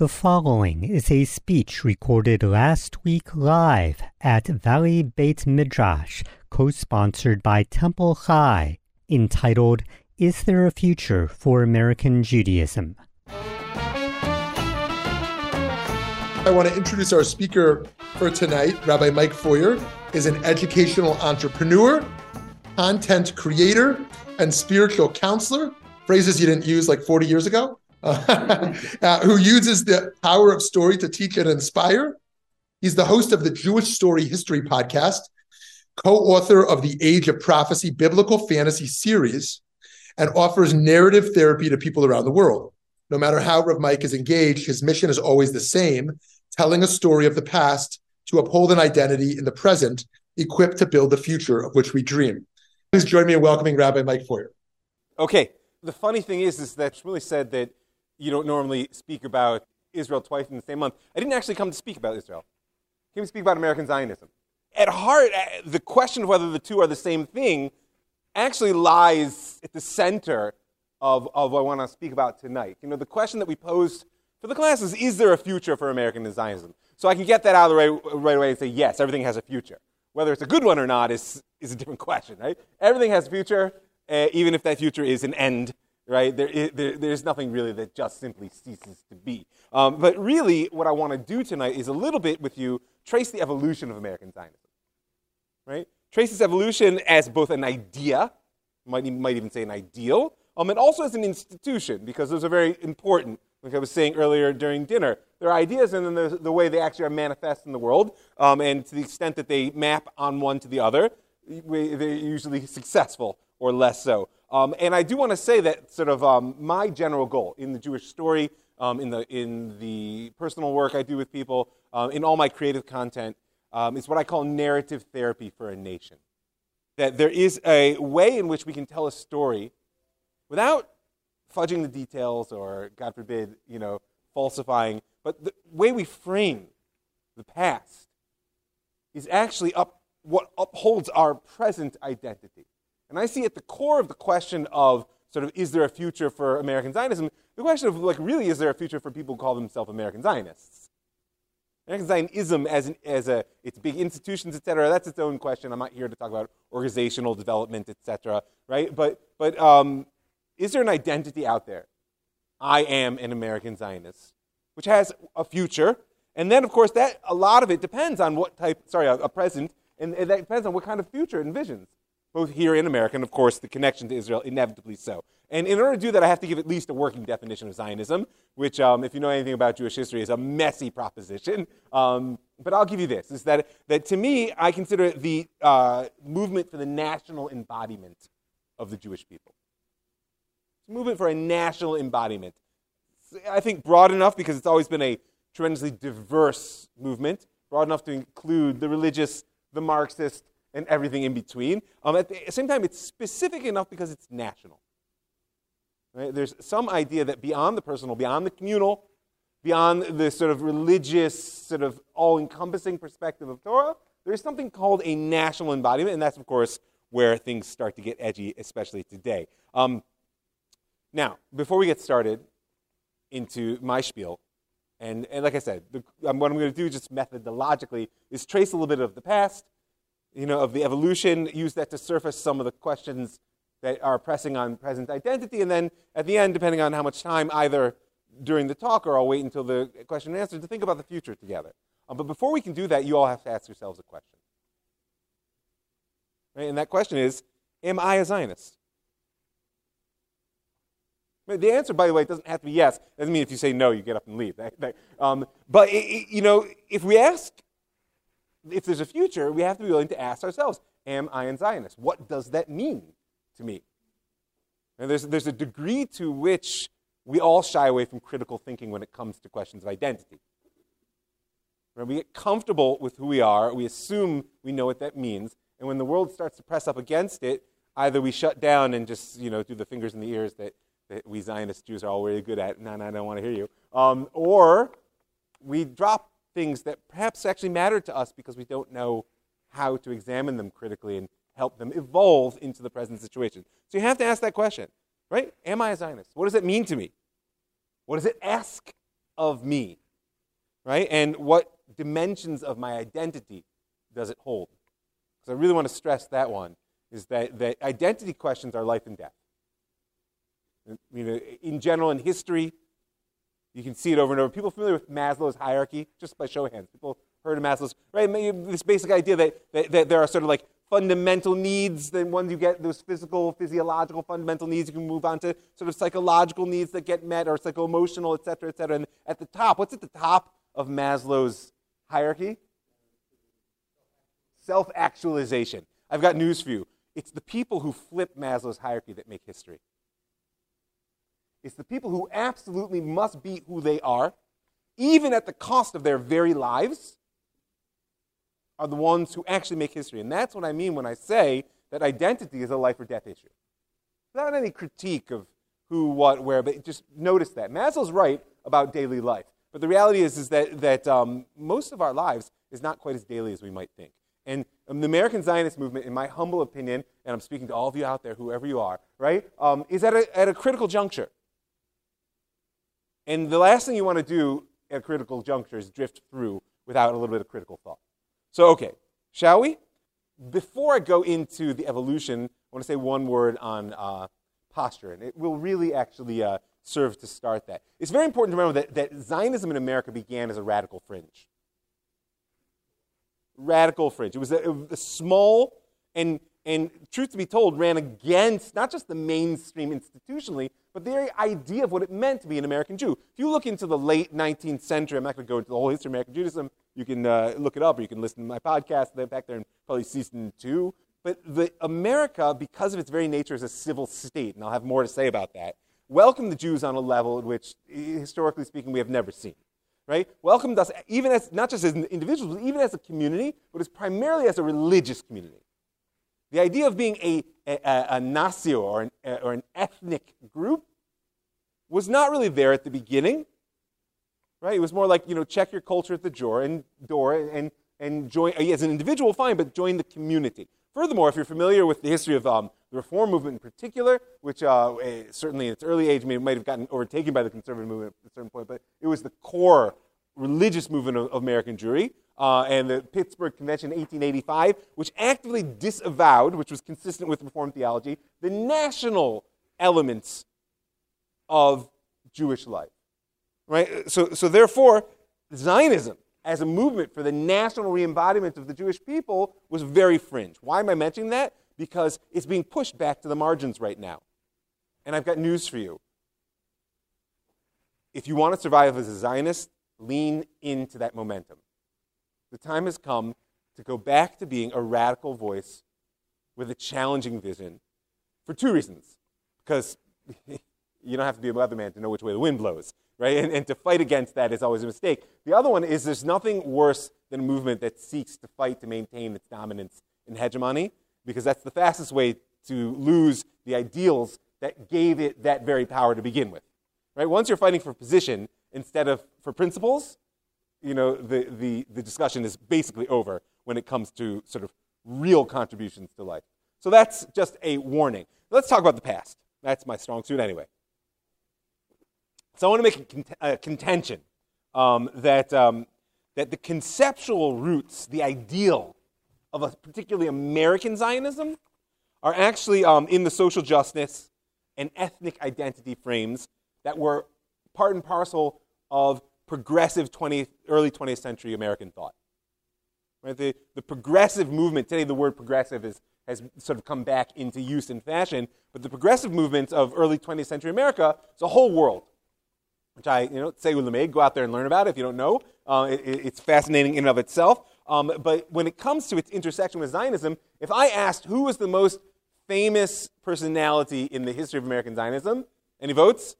The following is a speech recorded last week live at Valley Beit Midrash, co sponsored by Temple Chai, entitled Is There a Future for American Judaism? I want to introduce our speaker for tonight. Rabbi Mike Feuer is an educational entrepreneur, content creator, and spiritual counselor. Phrases you didn't use like 40 years ago. Uh, who uses the power of story to teach and inspire. He's the host of the Jewish Story History podcast, co author of the Age of Prophecy Biblical Fantasy series, and offers narrative therapy to people around the world. No matter how Rav Mike is engaged, his mission is always the same telling a story of the past to uphold an identity in the present, equipped to build the future of which we dream. Please join me in welcoming Rabbi Mike Feuer. Okay. The funny thing is, is that Shmuley said that you don't normally speak about Israel twice in the same month. I didn't actually come to speak about Israel. I came to speak about American Zionism. At heart, uh, the question of whether the two are the same thing actually lies at the center of, of what I want to speak about tonight. You know, the question that we posed for the class is, is there a future for American Zionism? So I can get that out of the way right away and say, yes, everything has a future. Whether it's a good one or not is, is a different question, right? Everything has a future, uh, even if that future is an end right? There, is, there, there's nothing really that just simply ceases to be. Um, but really, what I want to do tonight is a little bit with you trace the evolution of American Zionism, right? Trace its evolution as both an idea, might, might even say an ideal, um, and also as an institution, because those are very important. Like I was saying earlier during dinner, there are ideas and then there's the way they actually are manifest in the world, um, and to the extent that they map on one to the other, they're usually successful or less so. Um, and I do want to say that sort of um, my general goal in the Jewish story, um, in, the, in the personal work I do with people, um, in all my creative content, um, is what I call narrative therapy for a nation. That there is a way in which we can tell a story without fudging the details or, God forbid, you know, falsifying, but the way we frame the past is actually up, what upholds our present identity. And I see at the core of the question of sort of is there a future for American Zionism, the question of like really is there a future for people who call themselves American Zionists? American Zionism as, an, as a, its big institutions, et cetera, that's its own question. I'm not here to talk about organizational development, et cetera, right? But, but um, is there an identity out there? I am an American Zionist, which has a future. And then, of course, that a lot of it depends on what type, sorry, a, a present, and, and that depends on what kind of future it envisions both here in America, and of course the connection to Israel, inevitably so. And in order to do that, I have to give at least a working definition of Zionism, which, um, if you know anything about Jewish history, is a messy proposition. Um, but I'll give you this: is that that to me, I consider it the uh, movement for the national embodiment of the Jewish people. It's a movement for a national embodiment. I think broad enough because it's always been a tremendously diverse movement, broad enough to include the religious, the Marxist, and everything in between. Um, at the same time, it's specific enough because it's national. Right? There's some idea that beyond the personal, beyond the communal, beyond the sort of religious, sort of all encompassing perspective of Torah, there's something called a national embodiment, and that's, of course, where things start to get edgy, especially today. Um, now, before we get started into my spiel, and, and like I said, the, um, what I'm going to do just methodologically is trace a little bit of the past, you know, of the evolution, use that to surface some of the questions that are pressing on present identity, and then at the end, depending on how much time, either during the talk or I'll wait until the question and answer, to think about the future together. Um, but before we can do that, you all have to ask yourselves a question. Right? And that question is, am I a Zionist? The answer, by the way, doesn't have to be yes. It doesn't mean if you say no, you get up and leave. Um, but, it, you know, if we ask if there's a future, we have to be willing to ask ourselves, am I a Zionist? What does that mean to me? And there's, there's a degree to which we all shy away from critical thinking when it comes to questions of identity. When we get comfortable with who we are, we assume we know what that means, and when the world starts to press up against it, either we shut down and just you know do the fingers in the ears that, that we Zionist Jews are all really good at. No, no, I don't want to hear you. Um, or we drop things that perhaps actually matter to us because we don't know how to examine them critically and help them evolve into the present situation. So you have to ask that question, right? Am I a Zionist? What does it mean to me? What does it ask of me? Right? And what dimensions of my identity does it hold? Because I really want to stress that one is that, that identity questions are life and death. You know, in general, in history, you can see it over and over. People familiar with Maslow's hierarchy, just by show of hands. People heard of Maslow's, right? This basic idea that, that, that there are sort of like fundamental needs. Then once you get those physical, physiological fundamental needs, you can move on to sort of psychological needs that get met, or psycho-emotional, et cetera, et cetera. And at the top, what's at the top of Maslow's hierarchy? Self-actualization. I've got news for you. It's the people who flip Maslow's hierarchy that make history. It's the people who absolutely must be who they are, even at the cost of their very lives, are the ones who actually make history. And that's what I mean when I say that identity is a life or death issue. Without any critique of who, what, where, but just notice that. Maslow's right about daily life. But the reality is, is that, that um, most of our lives is not quite as daily as we might think. And um, the American Zionist movement, in my humble opinion, and I'm speaking to all of you out there, whoever you are, right, um, is at a, at a critical juncture. And the last thing you want to do at critical juncture is drift through without a little bit of critical thought. So, okay, shall we? Before I go into the evolution, I want to say one word on uh, posture, and it will really actually uh, serve to start that. It's very important to remember that, that Zionism in America began as a radical fringe. Radical fringe. It was a, a small and, and, truth to be told, ran against not just the mainstream institutionally, but the very idea of what it meant to be an American Jew. If you look into the late 19th century, I'm not going to go into the whole history of American Judaism. You can uh, look it up, or you can listen to my podcast. In fact, they're in probably season two. But the America, because of its very nature as a civil state, and I'll have more to say about that, welcomed the Jews on a level at which, historically speaking, we have never seen. Right? Welcomed us, even as not just as individuals, but even as a community, but as primarily as a religious community. The idea of being a, a, a nacio or an, or an ethnic group was not really there at the beginning. Right? It was more like, you know, check your culture at the door and door and, and join as an individual, fine, but join the community. Furthermore, if you're familiar with the history of um, the Reform movement in particular, which uh, eh, certainly in its early age may, might have gotten overtaken by the conservative movement at a certain point, but it was the core religious movement of, of American Jewry. Uh, and the Pittsburgh Convention in 1885, which actively disavowed, which was consistent with Reformed theology, the national elements of Jewish life. Right? So, so therefore, Zionism as a movement for the national re-embodiment of the Jewish people was very fringe. Why am I mentioning that? Because it's being pushed back to the margins right now. And I've got news for you. If you want to survive as a Zionist, lean into that momentum. The time has come to go back to being a radical voice with a challenging vision for two reasons. Because you don't have to be a weatherman to know which way the wind blows, right? And, and, to fight against that is always a mistake. The other one is there's nothing worse than a movement that seeks to fight to maintain its dominance and hegemony, because that's the fastest way to lose the ideals that gave it that very power to begin with, right? Once you're fighting for position instead of for principles, you know, the, the, the discussion is basically over when it comes to sort of real contributions to life. So that's just a warning. Let's talk about the past. That's my strong suit anyway. So I want to make a, cont- a contention um, that, um, that the conceptual roots, the ideal of a particularly American Zionism, are actually um, in the social justice and ethnic identity frames that were part and parcel of progressive 20th, early 20th century American thought. Right? The, the progressive movement, today the word progressive is, has sort of come back into use in fashion, but the progressive movement of early 20th century America is a whole world which I, you know, say with go out there and learn about it if you don't know. Uh, it, it's fascinating in and of itself. Um, but when it comes to its intersection with Zionism, if I asked who was the most famous personality in the history of American Zionism, any votes?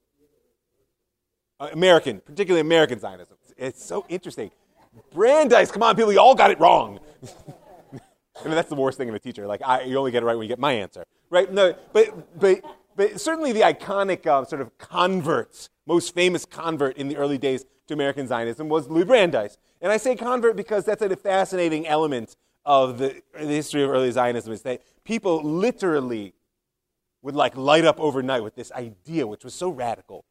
Uh, American, particularly American Zionism. It's so interesting. Brandeis, come on, people, you all got it wrong. I mean, that's the worst thing in a teacher. Like, I, you only get it right when you get my answer, right? No, but but but certainly the iconic uh, sort of converts, most famous convert in the early days to American Zionism was Louis Brandeis. And I say convert because that's a fascinating element of the, the history of early Zionism is that people literally would like light up overnight with this idea, which was so radical,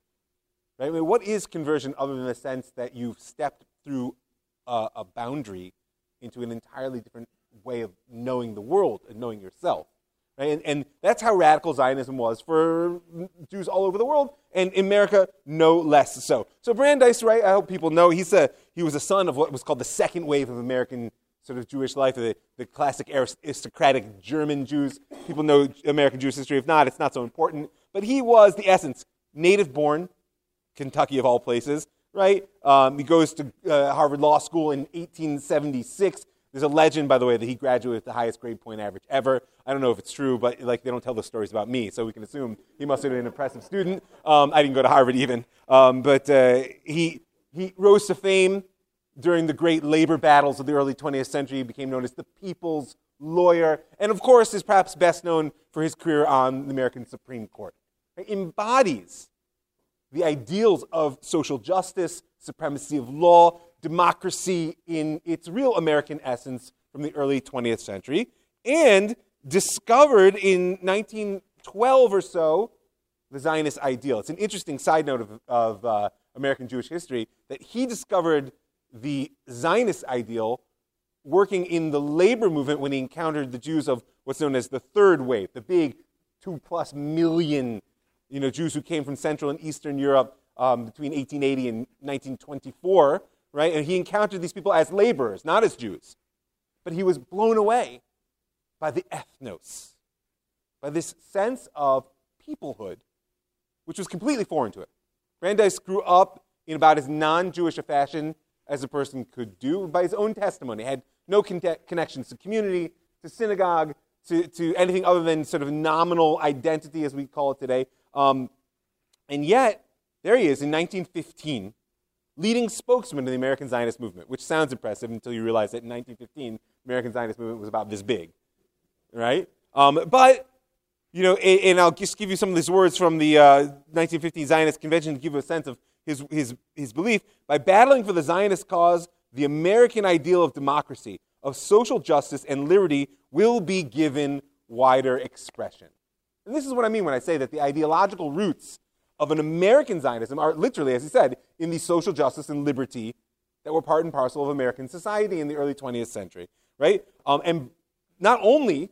Right? I mean, what is conversion other than the sense that you've stepped through a, a boundary into an entirely different way of knowing the world and knowing yourself? Right? And, and that's how radical Zionism was for Jews all over the world, and in America, no less so. So Brandeis, right? I hope people know he's a, he was a son of what was called the second wave of American sort of Jewish life, the, the classic aristocratic German Jews. People know American Jewish history. If not, it's not so important. But he was the essence, native born, Kentucky of all places, right? Um, he goes to uh, Harvard Law School in 1876. There's a legend, by the way, that he graduated with the highest grade point average ever. I don't know if it's true, but like they don't tell the stories about me, so we can assume he must have been an impressive student. Um, I didn't go to Harvard even, um, but uh, he he rose to fame during the great labor battles of the early 20th century. He became known as the People's Lawyer, and of course, is perhaps best known for his career on the American Supreme Court. He embodies the ideals of social justice, supremacy of law, democracy in its real American essence from the early 20th century, and discovered in 1912 or so the Zionist ideal. It's an interesting side note of, of uh, American Jewish history that he discovered the Zionist ideal working in the labor movement when he encountered the Jews of what's known as the third wave, the big two plus million you know, Jews who came from Central and Eastern Europe um, between 1880 and 1924, right? And he encountered these people as laborers, not as Jews. But he was blown away by the ethnos, by this sense of peoplehood, which was completely foreign to him. Brandeis grew up in about as non Jewish a fashion as a person could do by his own testimony. He had no con- connections to community, to synagogue, to, to anything other than sort of nominal identity, as we call it today. Um, and yet, there he is in 1915, leading spokesman of the American Zionist movement, which sounds impressive until you realize that in 1915, the American Zionist movement was about this big, right? Um, but, you know, and, and, I'll just give you some of these words from the uh, 1915 Zionist Convention to give you a sense of his, his, his belief. By battling for the Zionist cause, the American ideal of democracy, of social justice and liberty will be given wider expression. And this is what I mean when I say that the ideological roots of an American Zionism are literally, as he said, in the social justice and liberty that were part and parcel of American society in the early 20th century, right? Um, and not only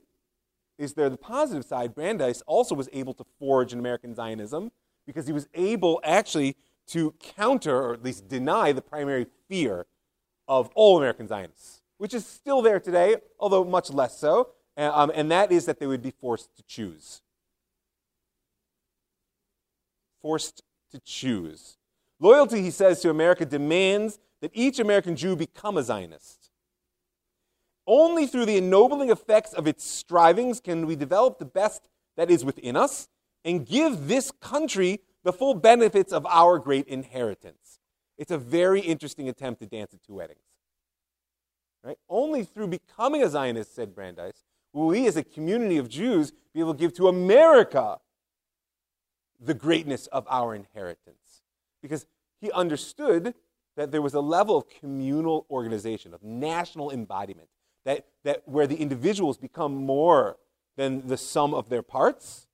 is there the positive side, Brandeis also was able to forge an American Zionism because he was able actually to counter, or at least deny, the primary fear of all American Zionists, which is still there today, although much less so, um, and that is that they would be forced to choose forced to choose. Loyalty, he says, to America demands that each American Jew become a Zionist. Only through the ennobling effects of its strivings can we develop the best that is within us and give this country the full benefits of our great inheritance. It's a very interesting attempt to dance at two weddings. Right? Only through becoming a Zionist, said Brandeis, will we as a community of Jews be able to give to America the greatness of our inheritance. Because he understood that there was a level of communal organization, of national embodiment, that, that where the individuals become more than the sum of their parts,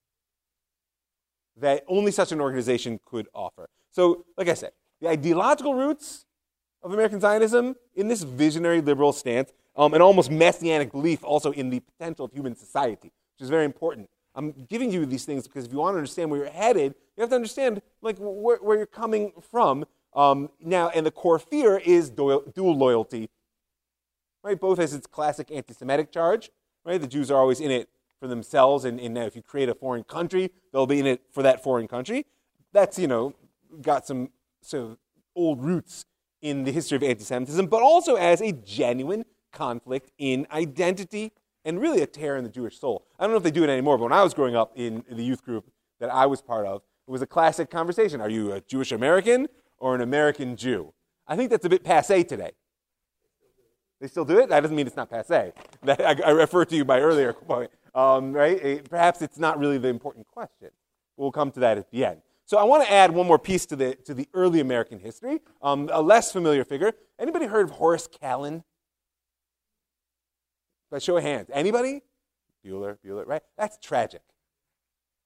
that only such an organization could offer. So, like I said, the ideological roots of American Zionism in this visionary liberal stance, um, an almost messianic belief also in the potential of human society, which is very important I'm giving you these things because if you want to understand where you're headed, you have to understand like where, where you're coming from. Um, now, and the core fear is dual, loyalty, right? Both as its classic anti-Semitic charge, right? The Jews are always in it for themselves, and, and if you create a foreign country, they'll be in it for that foreign country. That's you know got some sort of old roots in the history of anti-Semitism, but also as a genuine conflict in identity and really a tear in the Jewish soul. I don't know if they do it anymore, but when I was growing up in the youth group that I was part of, it was a classic conversation. Are you a Jewish American or an American Jew? I think that's a bit passe today. They still do it? That doesn't mean it's not passe. I, I refer to you by earlier point, um, right? Perhaps it's not really the important question. We'll come to that at the end. So I want to add one more piece to the, to the early American history, um, a less familiar figure. Anybody heard of Horace Kallen? By show of hands. Anybody? Bueller, Bueller, right? That's tragic.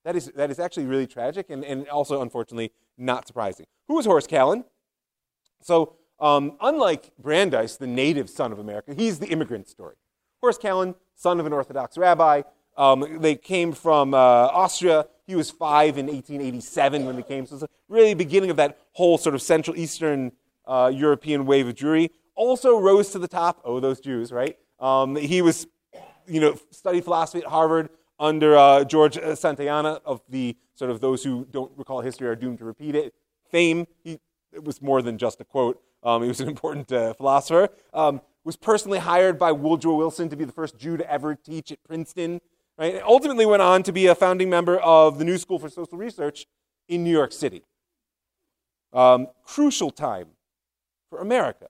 That is, that is actually really tragic and, and also, unfortunately, not surprising. Who was Horace Kallen? So, um, unlike Brandeis, the native son of America, he's the immigrant story. Horace Kallen, son of an Orthodox rabbi, um, they came from uh, Austria. He was five in 1887 when they came. So it's really beginning of that whole sort of Central Eastern uh, European wave of Jewry. Also rose to the top. Oh, those Jews, right? Um, he was, you know, studied philosophy at Harvard under uh, George Santayana of the sort of those who don't recall history are doomed to repeat it. Fame. He, it was more than just a quote. Um, he was an important uh, philosopher. Um, was personally hired by Woodrow Wilson to be the first Jew to ever teach at Princeton. Right? And ultimately went on to be a founding member of the New School for Social Research in New York City. Um, crucial time for America,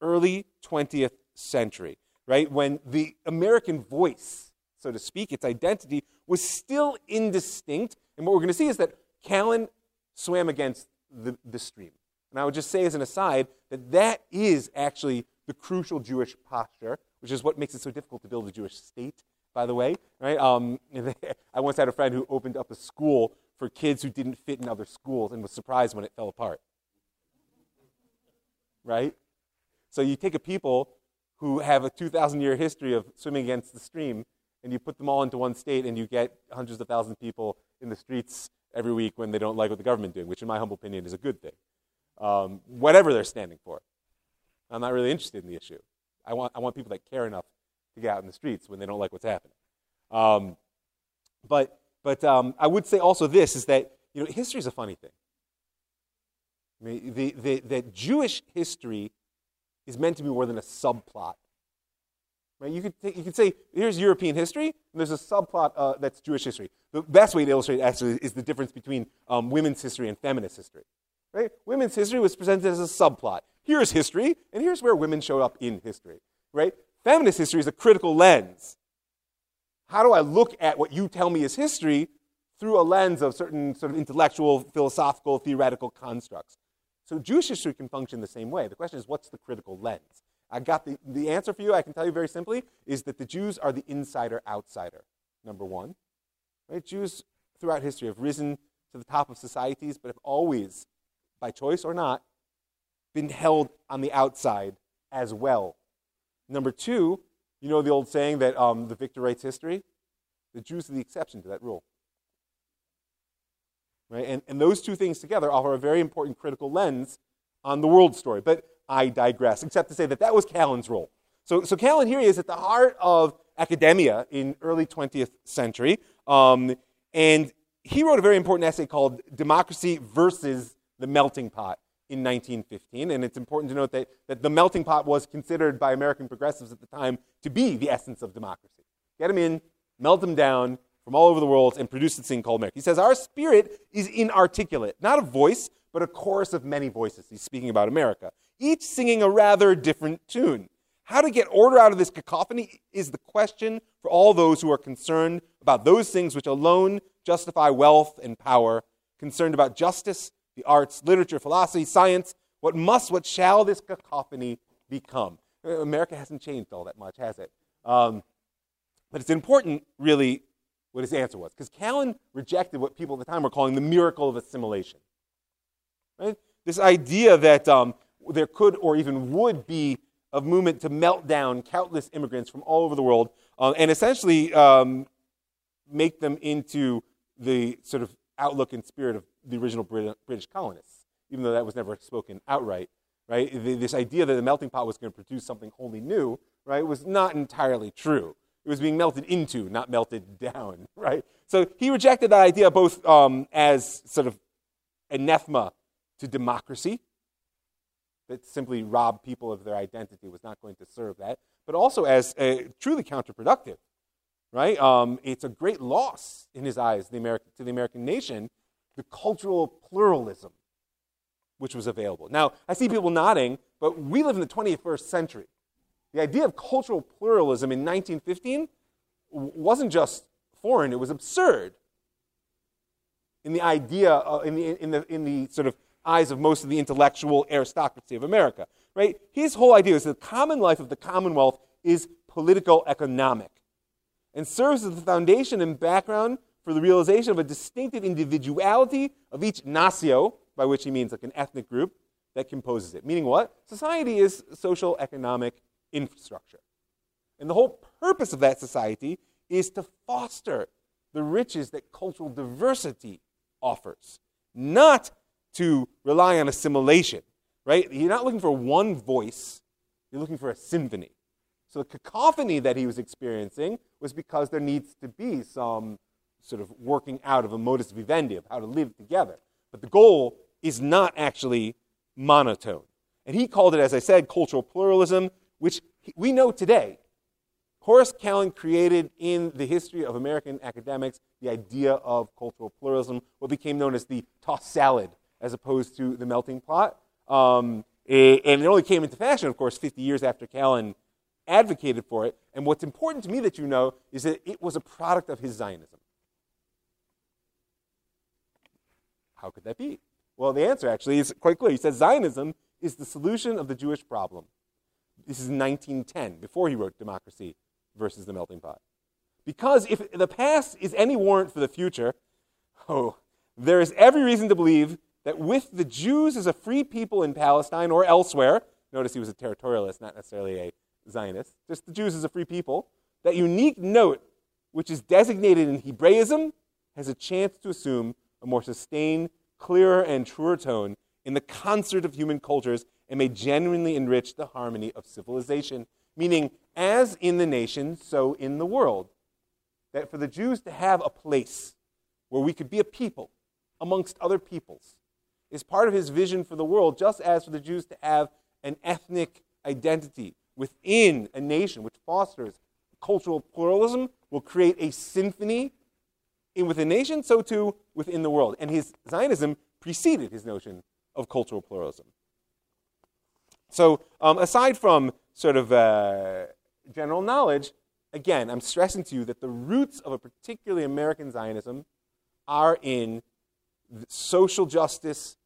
early 20th century, right? When the American voice, so to speak, its identity, was still indistinct. And what we're going to see is that Kallen swam against the, the stream. And I would just say as an aside that that is actually the crucial Jewish posture, which is what makes it so difficult to build a Jewish state by the way. Right? Um, I once had a friend who opened up a school for kids who didn't fit in other schools and was surprised when it fell apart. Right? So you take a people who have a 2,000 year history of swimming against the stream, and you put them all into one state, and you get hundreds of thousands of people in the streets every week when they don't like what the government doing, which, in my humble opinion, is a good thing. Um, whatever they're standing for. I'm not really interested in the issue. I want, I want people that care enough to get out in the streets when they don't like what's happening. Um, but but um, I would say also this is that you know history is a funny thing. I mean, the, the, the Jewish history is meant to be more than a subplot. Right? You, could you could say, here's European history, and there's a subplot uh, that's Jewish history. The best way to illustrate actually is the difference between um, women's history and feminist history. Right? Women's history was presented as a subplot. Here's history, and here's where women showed up in history. Right? Feminist history is a critical lens. How do I look at what you tell me is history through a lens of certain sort of intellectual, philosophical, theoretical constructs? So Jewish history can function the same way. The question is, what's the critical lens? I got the, the answer for you, I can tell you very simply, is that the Jews are the insider outsider, number one. Right? Jews throughout history have risen to the top of societies, but have always, by choice or not, been held on the outside as well. Number two, you know the old saying that um, the victor writes history? The Jews are the exception to that rule. Right? And, and those two things together offer a very important critical lens on the world story. But I digress, except to say that that was Kallen's role. So, so Kallen here he is at the heart of academia in early 20th century. Um, and he wrote a very important essay called Democracy versus the Melting Pot in 1915. And it's important to note that, that the melting pot was considered by American progressives at the time to be the essence of democracy. Get them in, melt them down from all over the world, and produce this thing called America. He says, Our spirit is inarticulate, not a voice, but a chorus of many voices. He's speaking about America, each singing a rather different tune. How to get order out of this cacophony is the question for all those who are concerned about those things which alone justify wealth and power, concerned about justice the arts, literature, philosophy, science. What must, what shall this cacophony become? Uh, America hasn't changed all that much, has it? Um, but it's important, really, what his answer was. Because Kallen rejected what people at the time were calling the miracle of assimilation. Right? This idea that um, there could or even would be a movement to melt down countless immigrants from all over the world uh, and essentially um, make them into the sort of outlook and spirit of the original British colonists, even though that was never spoken outright. Right? This idea that the melting pot was going to produce something wholly new, right, was not entirely true. It was being melted into, not melted down, right? So he rejected that idea both um, as sort of anathema to democracy, that simply robbed people of their identity was not going to serve that, but also as truly counterproductive, right? Um, it's a great loss in his eyes the American, to the American nation the cultural pluralism which was available. Now, I see people nodding, but we live in the 21st century. The idea of cultural pluralism in 1915 wasn't just foreign, it was absurd in the idea, uh, in, the, in, the, in the sort of eyes of most of the intellectual aristocracy of America. Right? His whole idea is that the common life of the Commonwealth is political economic and serves as the foundation and background for the realization of a distinctive individuality of each nacio, by which he means like an ethnic group that composes it. Meaning what? Society is social economic infrastructure. And the whole purpose of that society is to foster the riches that cultural diversity offers, not to rely on assimilation, right? You're not looking for one voice, you're looking for a symphony. So the cacophony that he was experiencing was because there needs to be some sort of working out of a modus vivendi, of how to live together. But the goal is not actually monotone. And he called it, as I said, cultural pluralism, which we know today. Horace Kallen created in the history of American academics the idea of cultural pluralism, what became known as the tossed salad, as opposed to the melting pot. Um, and it only came into fashion, of course, 50 years after Kallen advocated for it. And what's important to me that you know is that it was a product of his Zionism. How could that be? Well, the answer actually is quite clear. He says Zionism is the solution of the Jewish problem. This is 1910, before he wrote Democracy versus the Melting Pot. Because if the past is any warrant for the future, oh, there is every reason to believe that with the Jews as a free people in Palestine or elsewhere, notice he was a territorialist, not necessarily a Zionist, just the Jews as a free people, that unique note, which is designated in Hebraism, has a chance to assume a more sustained, clearer, and truer tone in the concert of human cultures and may genuinely enrich the harmony of civilization. Meaning, as in the nation, so in the world. That for the Jews to have a place where we could be a people amongst other peoples is part of his vision for the world, just as for the Jews to have an ethnic identity within a nation which fosters cultural pluralism will create a symphony in within a nation, so too within the world. And his Zionism preceded his notion of cultural pluralism. So, um, aside from sort of uh, general knowledge, again, I'm stressing to you that the roots of a particularly American Zionism are in social justice,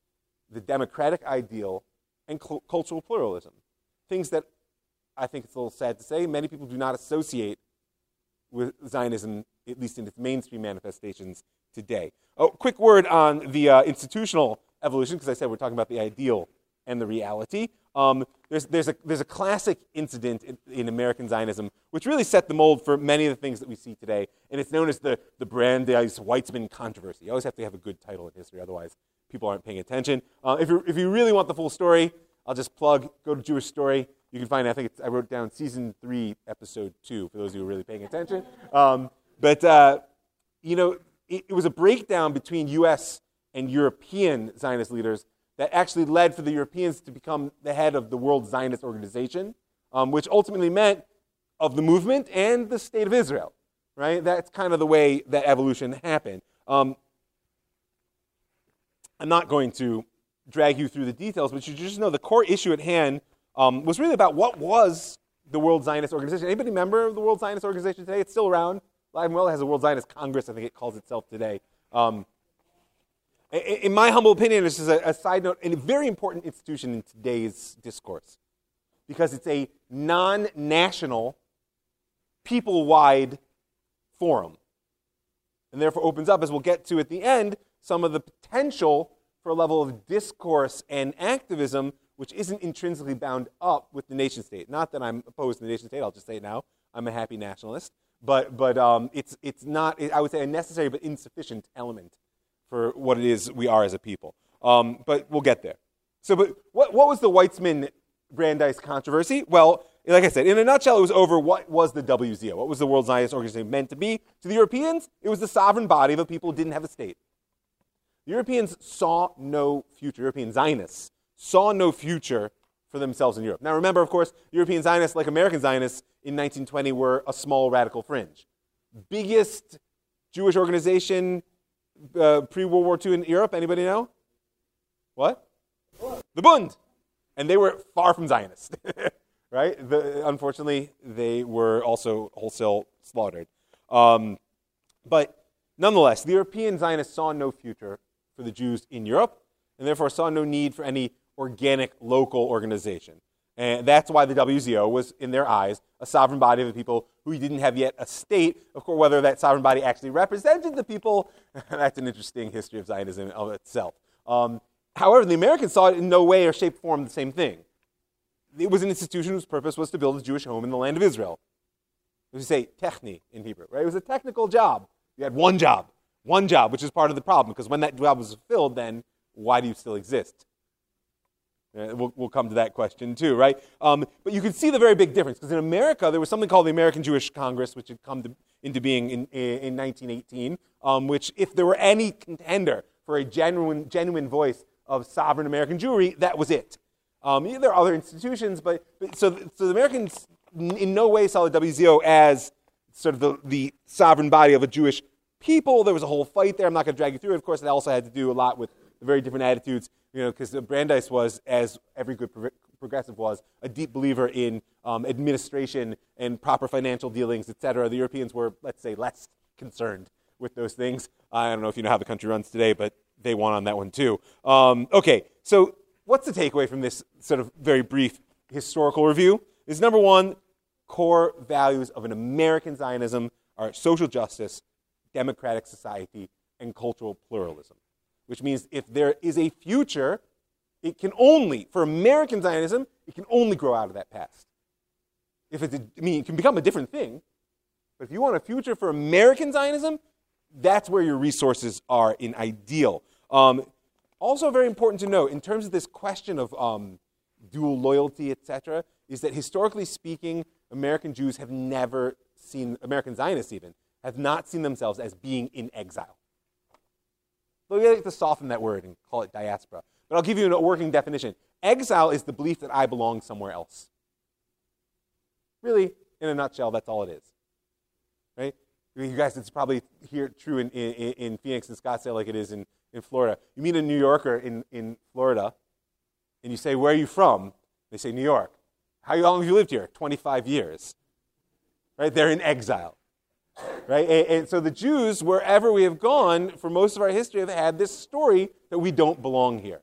the democratic ideal, and cu- cultural pluralism. Things that I think it's a little sad to say, many people do not associate with Zionism, at least in its mainstream manifestations today. Oh, quick word on the uh, institutional evolution, because I said we're talking about the ideal and the reality. Um, there's, there's, a, there's a classic incident in, in, American Zionism which really set the mold for many of the things that we see today, and it's known as the, the Brandeis Weizmann controversy. You always have to have a good title in history, otherwise, people aren't paying attention. Uh, if, you if you really want the full story, I'll just plug, go to Jewish Story. You can find, I think I wrote down season three, episode two, for those of you who are really paying attention. Um, but, uh, you know, it, it was a breakdown between U.S. and European Zionist leaders that actually led for the Europeans to become the head of the World Zionist Organization, um, which ultimately meant of the movement and the state of Israel. Right? That's kind of the way that evolution happened. Um, I'm not going to drag you through the details, but you just know the core issue at hand um, was really about what was the World Zionist Organization. Anybody member of the World Zionist Organization today? It's still around. Live and well, has a World Zionist Congress, I think it calls itself today. Um, in my humble opinion, this is a, side note, and a very important institution in today's discourse because it's a non national, people wide forum. And therefore opens up, as we'll get to at the end, some of the potential for a level of discourse and activism which isn't intrinsically bound up with the nation state. Not that I'm opposed to the nation state, I'll just say it now. I'm a happy nationalist. But, but um, it's, it's not, I would say, a necessary but insufficient element for what it is we are as a people. Um, but we'll get there. So, but what, what was the Weizmann Brandeis controversy? Well, like I said, in a nutshell, it was over what was the WZO, what was the World Zionist Organization meant to be. To the Europeans, it was the sovereign body of a people who didn't have a state. The Europeans saw no future, European Zionists saw no future for themselves in Europe. Now, remember, of course, European Zionists, like American Zionists in 1920, were a small radical fringe. Biggest Jewish organization uh, pre World War II in Europe? Anybody know? What? The Bund. And they were far from Zionist, right? The, unfortunately, they were also wholesale slaughtered. Um, but nonetheless, the European Zionists saw no future for the Jews in Europe, and therefore saw no need for any organic local organization. And that's why the WZO was, in their eyes, a sovereign body of the people who didn't have yet a state. Of course, whether that sovereign body actually represented the people, that's an interesting history of Zionism of itself. Um, however, the Americans saw it in no way or shape or form the same thing. It was an institution whose purpose was to build a Jewish home in the land of Israel. We say techni in Hebrew, right? It was a technical job. You had one job, one job, which is part of the problem, because when that job was fulfilled, then why do you still exist? Uh, we'll, we'll, come to that question too, right? Um, but you can see the very big difference because in America there was something called the American Jewish Congress, which had come to, into being in, in 1918. Um, which, if there were any contender for a genuine, genuine voice of sovereign American Jewry, that was it. Um, yeah, there are other institutions, but, but so, so the Americans in no way saw the WZO as sort of the, the sovereign body of a Jewish people. There was a whole fight there. I'm not going to drag you through it. Of course, it also had to do a lot with the very different attitudes you know, because Brandeis was, as every good progressive was, a deep believer in um, administration and proper financial dealings, et cetera. The Europeans were, let's say, less concerned with those things. I don't know if you know how the country runs today, but they won on that one too. Um, okay, so what's the takeaway from this sort of very brief historical review? Is number one, core values of an American Zionism are social justice, democratic society, and cultural pluralism which means if there is a future, it can only, for American Zionism, it can only grow out of that past. If it's, a, I mean, it can become a different thing, but if you want a future for American Zionism, that's where your resources are in ideal. Um, also, very important to note in terms of this question of um, dual loyalty, etc., is that historically speaking, American Jews have never seen, American Zionists even, have not seen themselves as being in exile. We like to soften that word and call it diaspora. But I'll give you a working definition. Exile is the belief that I belong somewhere else. Really, in a nutshell, that's all it is. Right? You guys, it's probably here true in, in, in Phoenix and Scottsdale like it is in, in Florida. You meet a New Yorker in, in Florida, and you say, Where are you from? They say, New York. How long have you lived here? 25 years. Right? They're in exile. Right? And, and, so the Jews, wherever we have gone for most of our history, have had this story that we don't belong here.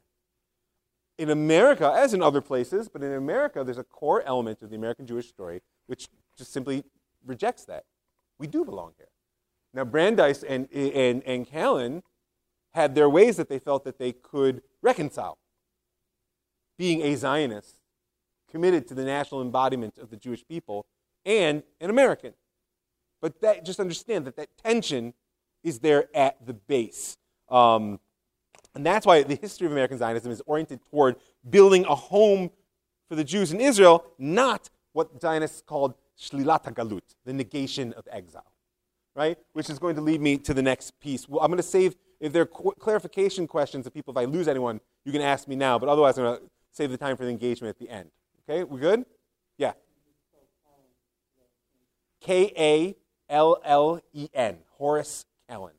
In America, as in other places, but in America, there's a core element of the American Jewish story which just simply rejects that. We do belong here. Now, Brandeis and, and, and Kallen had their ways that they felt that they could reconcile. Being a Zionist, committed to the national embodiment of the Jewish people, and an American. But that, just understand that that tension is there at the base. Um, and that's why the history of American Zionism is oriented toward building a home for the Jews in Israel, not what Zionists called shlilat galut, the negation of exile, right? Which is going to lead me to the next piece. Well, I'm going to save, if there are qu- clarification questions of people, if I lose anyone, you can ask me now, but otherwise I'm going to save the time for the engagement at the end. Okay, we good? Yeah. K A L L E N, Horace Kallen.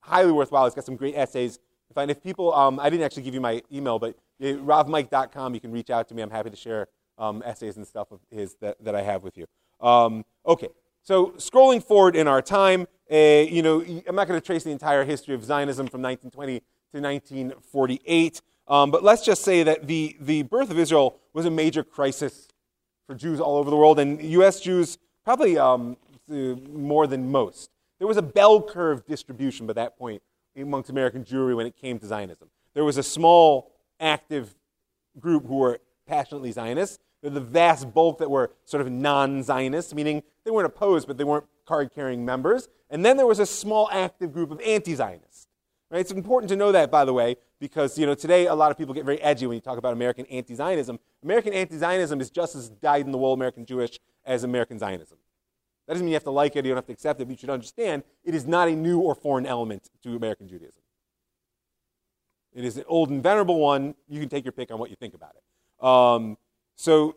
Highly worthwhile. He's got some great essays. If, I, if people, um, I didn't actually give you my email, but uh, ravmike.com, you can reach out to me. I'm happy to share um, essays and stuff of his that, that I have with you. Um, okay, so scrolling forward in our time, uh, you know, I'm not going to trace the entire history of Zionism from 1920 to 1948, um, but let's just say that the, the birth of Israel was a major crisis for Jews all over the world, and U.S. Jews probably um, more than most. There was a bell curve distribution by that point amongst American Jewry when it came to Zionism. There was a small active group who were passionately Zionists. There the vast bulk that were sort of non Zionists, meaning they weren't opposed, but they weren't card carrying members. And then there was a small active group of anti Zionists. Right? It's important to know that, by the way, because you know, today a lot of people get very edgy when you talk about American anti Zionism. American anti Zionism is just as dyed in the wool American Jewish as American Zionism. That doesn't mean you have to like it, you don't have to accept it, but you should understand it is not a new or foreign element to American Judaism. It is an old and venerable one. You can take your pick on what you think about it. Um, so,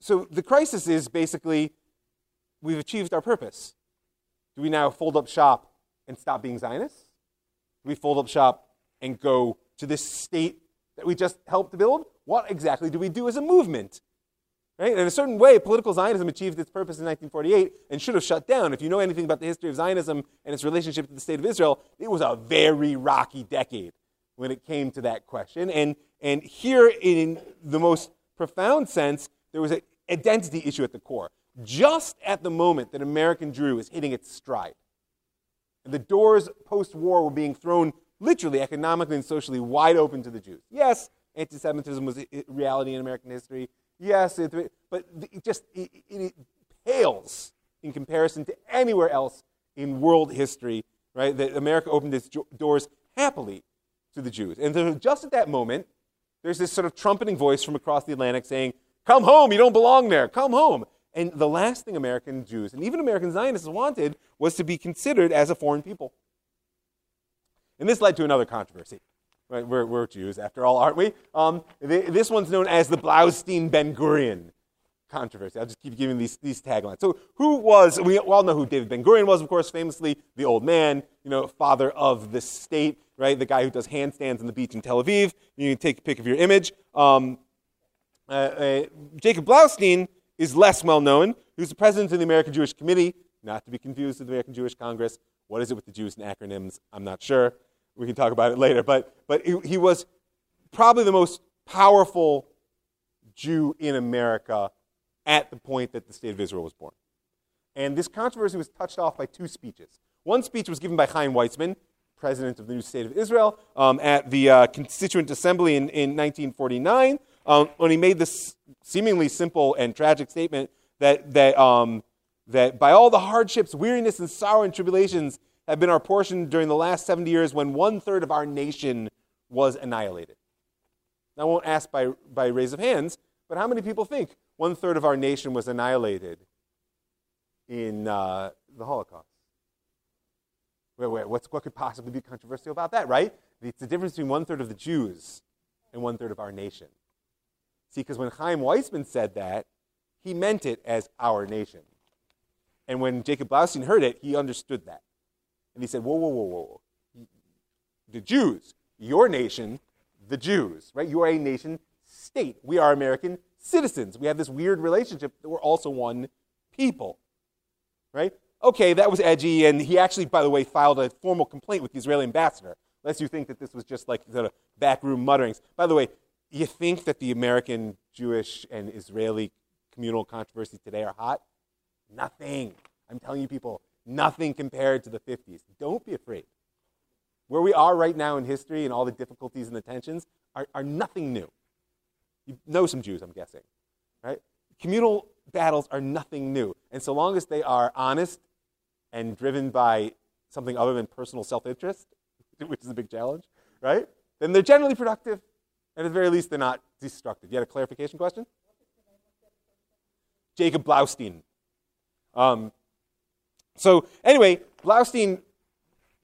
so the crisis is basically we've achieved our purpose. Do we now fold up shop and stop being Zionists? Do we fold up shop and go to this state that we just helped build? What exactly do we do as a movement? Right? In a certain way, political Zionism achieved its purpose in 1948 and should have shut down. If you know anything about the history of Zionism and its relationship to the state of Israel, it was a very rocky decade when it came to that question. And, and here, in the most profound sense, there was an identity issue at the core. Just at the moment that American Jewry was hitting its stride, and the doors post war were being thrown literally, economically, and socially wide open to the Jews. Yes, anti Semitism was a reality in American history. Yes, it, but it just it, it pales in comparison to anywhere else in world history, right? That America opened its doors happily to the Jews. And so just at that moment, there's this sort of trumpeting voice from across the Atlantic saying, Come home, you don't belong there, come home. And the last thing American Jews and even American Zionists wanted was to be considered as a foreign people. And this led to another controversy. Right? We're, we're Jews, after all, aren't we? Um, this one's known as the Blaustein Ben Gurion controversy. I'll just keep giving these, these taglines. So, who was, we all know who David Ben Gurion was, of course, famously the old man, you know, father of the state, right? The guy who does handstands on the beach in Tel Aviv. You can take a pic of your image. Um, uh, uh, Jacob Blaustein is less well known. He was the president of the American Jewish Committee, not to be confused with the American Jewish Congress. What is it with the Jews and acronyms? I'm not sure. We can talk about it later. But, but he, was probably the most powerful Jew in America at the point that the state of Israel was born. And this controversy was touched off by two speeches. One speech was given by Chaim Weizmann, president of the new state of Israel, um, at the uh, Constituent Assembly in, in 1949, um, when he made this seemingly simple and tragic statement that, that, um, that by all the hardships, weariness, and sorrow and tribulations have been our portion during the last 70 years when one third of our nation was annihilated. Now, I won't ask by, by raise of hands, but how many people think one third of our nation was annihilated in uh, the Holocaust? Wait, wait, what's, what could possibly be controversial about that, right? It's the difference between one third of the Jews and one third of our nation. See, because when Chaim Weizmann said that, he meant it as our nation. And when Jacob Blaustein heard it, he understood that. And he said, whoa, whoa, whoa, whoa. The Jews, your nation, the Jews, right? You are a nation state. We are American citizens. We have this weird relationship that we're also one people, right? Okay, that was edgy, and he actually, by the way, filed a formal complaint with the Israeli ambassador, lest you think that this was just like sort of backroom mutterings. By the way, you think that the American Jewish and Israeli communal controversies today are hot? Nothing. I'm telling you, people, nothing compared to the 50s. Don't be afraid. Where we are right now in history and all the difficulties and the tensions are, are nothing new. You know some Jews, I'm guessing, right? Communal battles are nothing new. And so long as they are honest and driven by something other than personal self interest, which is a big challenge, right? Then they're generally productive and at the very least, they're not destructive. You had a clarification question? Jacob Blaustein. Um, so, anyway, Blaustein,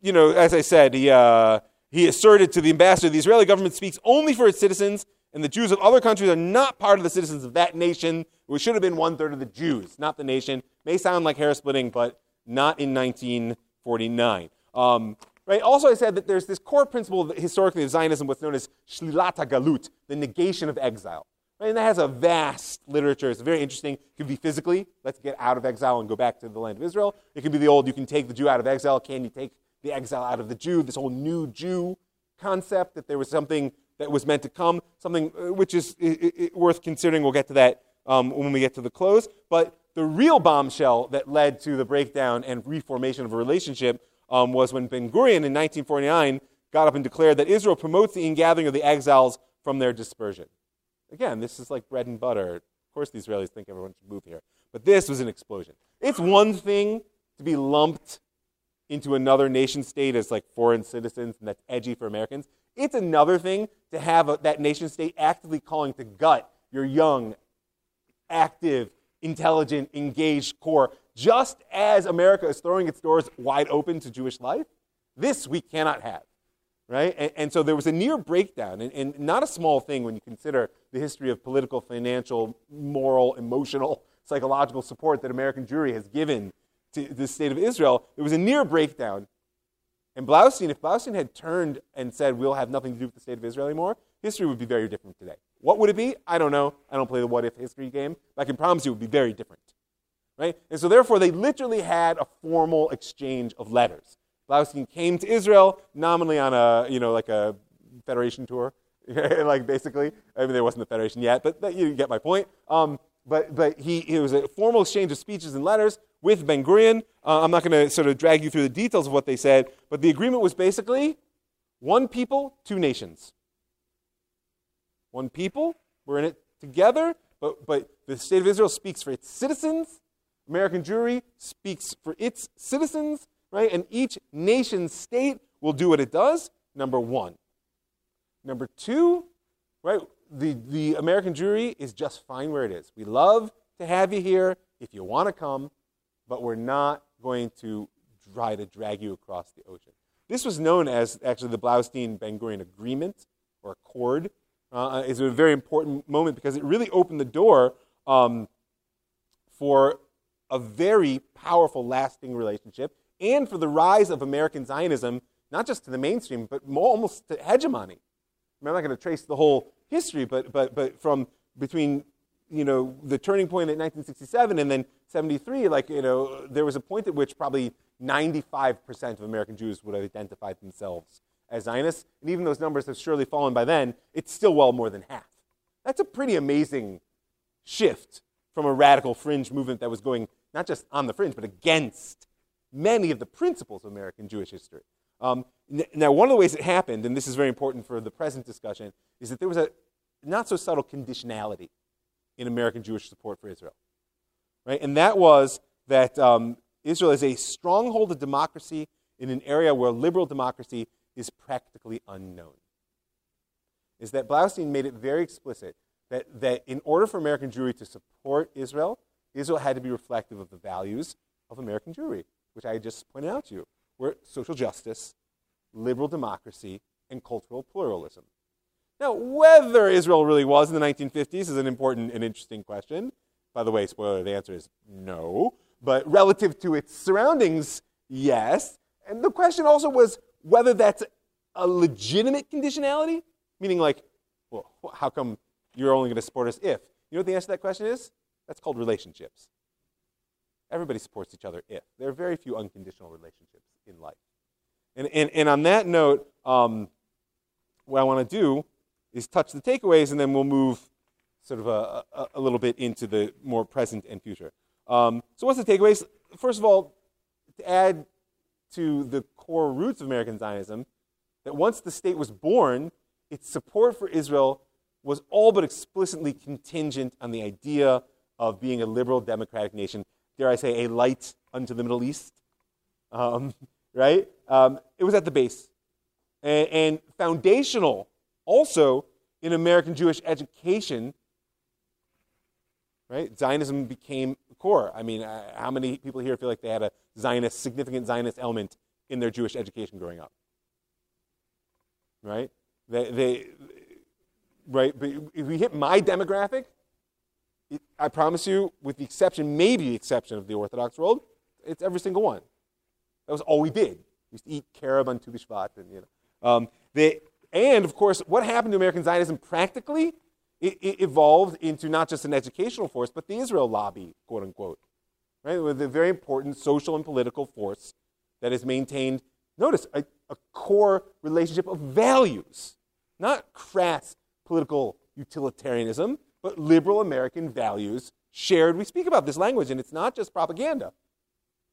you know, as I said, he, uh, he asserted to the ambassador the Israeli government speaks only for its citizens, and the Jews of other countries are not part of the citizens of that nation, which should have been one third of the Jews, not the nation. May sound like hair splitting, but not in 1949. Um, Right? Also, I said that there's this core principle historically of Zionism, what's known as shlilat hagalut, the negation of exile. And that has a vast literature. It's very interesting. It could be physically, let's get out of exile and go back to the land of Israel. It could be the old, you can take the Jew out of exile. Can you take the exile out of the Jew? This whole new Jew concept that there was something that was meant to come, something uh, which is worth considering. We'll get to that um, when we get to the close. But the real bombshell that led to the breakdown and reformation of a relationship um, was when Ben Gurion in 1949 got up and declared that Israel promotes the ingathering of the exiles from their dispersion. Again, this is like bread and butter. Of course, the Israelis think everyone should move here. But this was an explosion. It's one thing to be lumped into another nation state as like foreign citizens, and that's edgy for Americans. It's another thing to have a, that nation state actively calling to gut your young, active, intelligent, engaged core just as America is throwing its doors wide open to Jewish life, this we cannot have. Right? And, and so there was a near breakdown, and, and, not a small thing when you consider the history of political, financial, moral, emotional, psychological support that American Jewry has given to the state of Israel. There was a near breakdown. And Blaustein, if Blaustein had turned and said, we'll have nothing to do with the state of Israel anymore, history would be very different today. What would it be? I don't know. I don't play the what if history game. But I can promise you it would be very different. Right? And so therefore they literally had a formal exchange of letters. Blaustein came to Israel nominally on a, you know, like a federation tour, like basically, I mean, there wasn't the Federation yet, but you get my point. Um, but but he, it was a formal exchange of speeches and letters with Ben Gurion. Uh, I'm not going to sort of drag you through the details of what they said, but the agreement was basically one people, two nations. One people, we're in it together, but, but the state of Israel speaks for its citizens. American Jewry speaks for its citizens, right? And each nation state will do what it does, number one. Number two, right? The, the American Jewry is just fine where it is. We love to have you here if you want to come, but we're not going to try to drag you across the ocean. This was known as actually the Blaustein Ben Gurion Agreement or Accord. Uh, is a very important moment because it really opened the door um, for a very powerful, lasting relationship and for the rise of American Zionism, not just to the mainstream, but more, almost to hegemony. I'm not going to trace the whole history, but, but, but from between you know, the turning point at 1967 and then 73, like, you know, there was a point at which probably 95% of American Jews would have identified themselves as Zionists. And even those numbers have surely fallen by then, it's still well more than half. That's a pretty amazing shift from a radical fringe movement that was going not just on the fringe, but against many of the principles of American Jewish history. Um, now, one of the ways it happened, and this is very important for the present discussion, is that there was a not so subtle conditionality in American Jewish support for Israel. Right? And that was that um, Israel is a stronghold of democracy in an area where liberal democracy is practically unknown. Is that Blaustein made it very explicit that, that in order for American Jewry to support Israel, Israel had to be reflective of the values of American Jewry, which I just pointed out to you, were social justice, liberal democracy, and cultural pluralism. Now, whether Israel really was in the 1950s is an important and interesting question. By the way, spoiler, the answer is no. But relative to its surroundings, yes. And the question also was whether that's a legitimate conditionality, meaning like, well, how come you're only going to support us if? You know what the answer to that question is? That's called relationships. Everybody supports each other if. There are very few unconditional relationships in life. And, and, and on that note, um, what I want to do is touch the takeaways, and then we'll move sort of a, a, a little bit into the more present and future. Um, so, what's the takeaways? First of all, to add to the core roots of American Zionism, that once the state was born, its support for Israel was all but explicitly contingent on the idea of being a liberal democratic nation, dare I say, a light unto the Middle East. Um, right? Um, it was at the base. And, and foundational also in American Jewish education, right? Zionism became core. I mean, uh, how many people here feel like they had a Zionist, significant Zionist element in their Jewish education growing up? Right? They, they right? But if we hit my demographic, I promise you, with the exception, maybe the exception of the Orthodox world, it's every single one. That was all we did. We used to eat carob on Tu B'Shvat, and you know. Um, and of course, what happened to American Zionism practically? It, it, evolved into not just an educational force, but the Israel lobby, quote unquote. Right? With a very important social and political force that has maintained, notice, a, a core relationship of values, not crass political utilitarianism, but liberal American values shared. We speak about this language, and it's not just propaganda,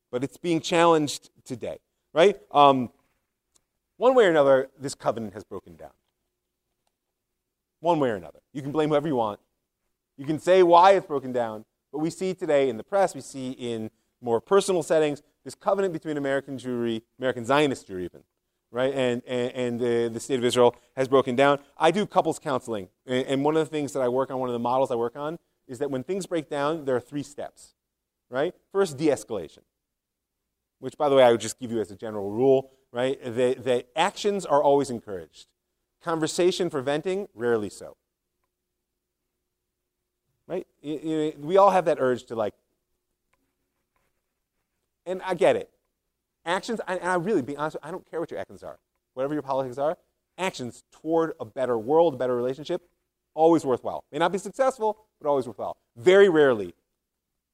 but it's being challenged today, right? Um, one way or another, this covenant has broken down. One way or another. You can blame whoever you want. You can say why it's broken down, but we see today in the press, we see in more personal settings, this covenant between American Jewry, American Zionist Jewry even, right, and, and, and the, the state of Israel has broken down. I do couples counseling, and, and one of the things that I work on, one of the models I work on, is that when things break down, there are three steps, right? First, de escalation, which, by the way, I would just give you as a general rule right? The, actions are always encouraged. Conversation for venting, rarely so. Right? You, you, we all have that urge to like, and I get it. Actions, and I really, be honest, I don't care what your actions are. Whatever your politics are, actions toward a better world, a better relationship, always worthwhile. May not be successful, but always worthwhile. Very rarely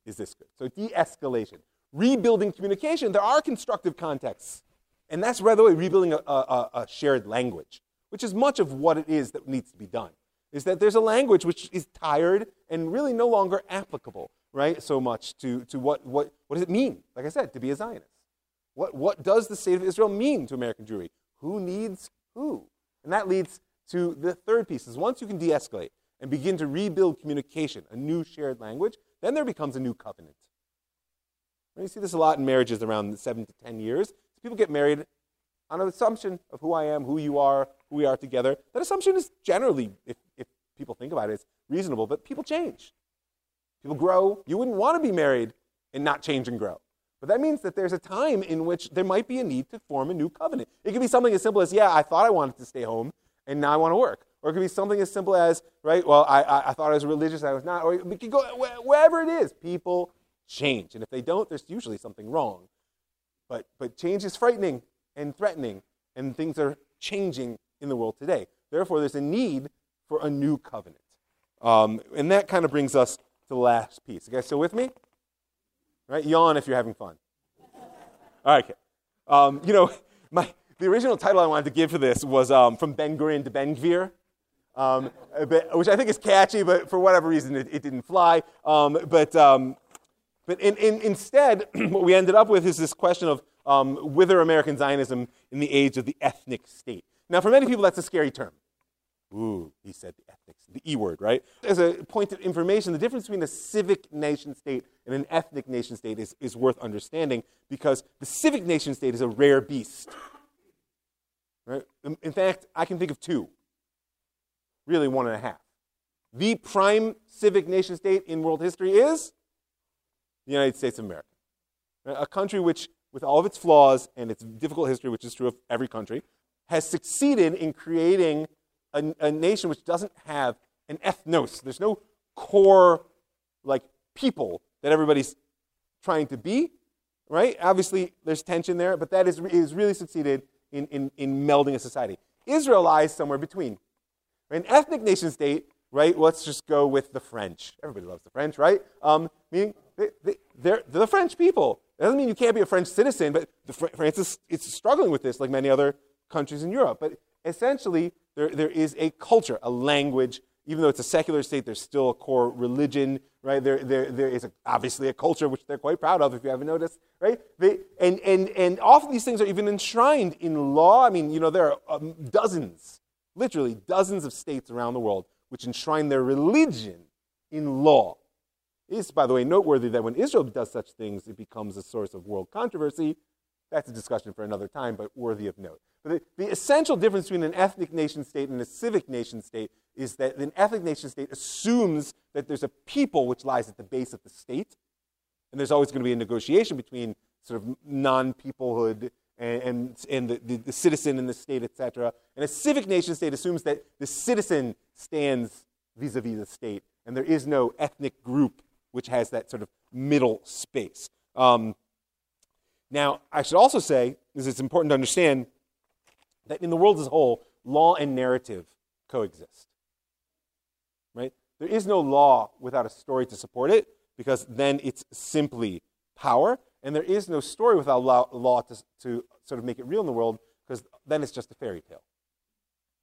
is this good. So de escalation. Rebuilding communication, there are constructive contexts and that's, by the way, rebuilding a, a, a shared language which is much of what it is that needs to be done. Is that there's a language which is tired and really no longer applicable, right? So much to, to what, what, what does it mean, like I said, to be a Zionist? What, what does the state of Israel mean to American Jewry? Who needs who? And that leads to the third piece is once you can de-escalate and begin to rebuild communication, a new shared language, then there becomes a new covenant. And you see this a lot in marriages around seven to ten years. People get married on an assumption of who I am, who you are, who we are together. That assumption is generally, if, if people think about it, it's reasonable, but people change. People grow. You wouldn't want to be married and not change and grow. But that means that there's a time in which there might be a need to form a new covenant. It could be something as simple as, yeah, I thought I wanted to stay home, and now I want to work. Or it could be something as simple as, right, well, I, I, I thought I was religious, I was not. Or it could go wherever it is. People change. And if they don't, there's usually something wrong. But, but change is frightening and threatening, and things are changing in the world today. Therefore, there's a need for a new covenant. Um, and that kind of brings us to the last piece. You guys still with me? Right? Yawn if you're having fun. All right. Um, you know, my, the original title I wanted to give for this was um, From Ben Gurion to Ben Gvir, um, which I think is catchy, but for whatever reason it, it didn't fly. Um, but um, but in, in, instead, what we ended up with is this question of um, wither American Zionism in the age of the ethnic state. Now, for many people, that's a scary term. Ooh, he said the ethics, the E word, right? As a point of information, the difference between a civic nation state and an ethnic nation state is, is worth understanding because the civic nation state is a rare beast. Right? In fact, I can think of two, really one and a half. The prime civic nation state in world history is the United States of America. A country which, with all of its flaws and its difficult history, which is true of every country, has succeeded in creating a, a nation which doesn't have an ethnos. There's no core, like, people that everybody's trying to be, right? Obviously, there's tension there, but that is, is really succeeded in, in, in melding a society. Israel lies somewhere between. An ethnic nation state, right? Let's just go with the French. Everybody loves the French, right? Um, meaning they, they, they're, they're the French people. Doesn't mean you can't be a French citizen, but the, France is it's struggling with this like many other countries in Europe. But essentially, there, there is a culture, a language. Even though it's a secular state, there's still a core religion, right? There, there, there is a, obviously a culture which they're quite proud of, if you haven't noticed, right? They, and, and, and often these things are even enshrined in law. I mean, you know, there are um, dozens, literally dozens of states around the world which enshrine their religion in law. It is, by the way, noteworthy that when Israel does such things, it becomes a source of world controversy. That's a discussion for another time, but worthy of note. But the, the, essential difference between an ethnic nation state and a civic nation state is that an ethnic nation state assumes that there's a people which lies at the base of the state, and there's always going to be a negotiation between sort of non-peoplehood and, and, and the, the, the citizen and the state, etc. And a civic nation state assumes that the citizen stands vis-a-vis the state, and there is no ethnic group which has that sort of middle space. Um, now, I should also say, because it's important to understand, that in the world as a whole, law and narrative coexist. Right? There is no law without a story to support it, because then it's simply power. And there is no story without law, law to, to sort of make it real in the world, because then it's just a fairy tale.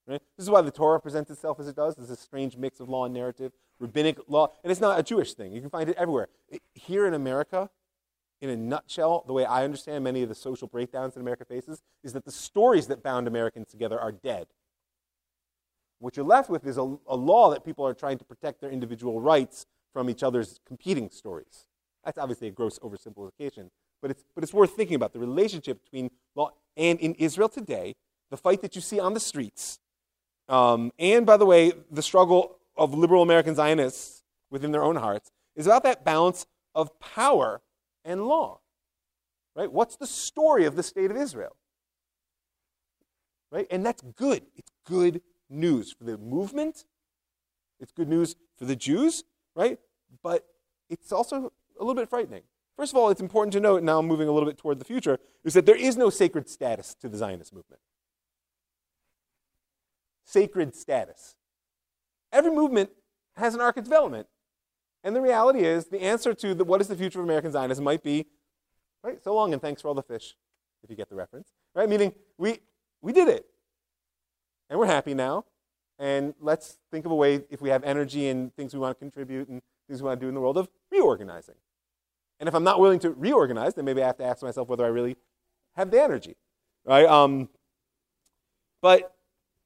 Right? This is why the Torah presents itself as it does. There's a strange mix of law and narrative, rabbinic law, and it's not a Jewish thing. You can find it everywhere. Here in America, in a nutshell, the way I understand many of the social breakdowns that America faces is that the stories that bound Americans together are dead. What you're left with is a, a law that people are trying to protect their individual rights from each other's competing stories. That's obviously a gross oversimplification, but it's, but it's worth thinking about the relationship between law and in Israel today, the fight that you see on the streets, um, and by the way, the struggle of liberal American Zionists within their own hearts is about that balance of power and law. Right? What's the story of the state of Israel? Right? And that's good. It's good news for the movement. It's good news for the Jews, right? But it's also a little bit frightening. First of all, it's important to note, now moving a little bit toward the future, is that there is no sacred status to the Zionist movement. Sacred status. Every movement has an arc of development. And the reality is, the answer to the, what is the future of American Zionism might be, right, so long and thanks for all the fish, if you get the reference, right? Meaning, we, we did it. and we're happy now. And let's think of a way, if we have energy and things we want to contribute and things we want to do in the world, of reorganizing. And if I'm not willing to reorganize, then maybe I have to ask myself whether I really have the energy, right? Um, but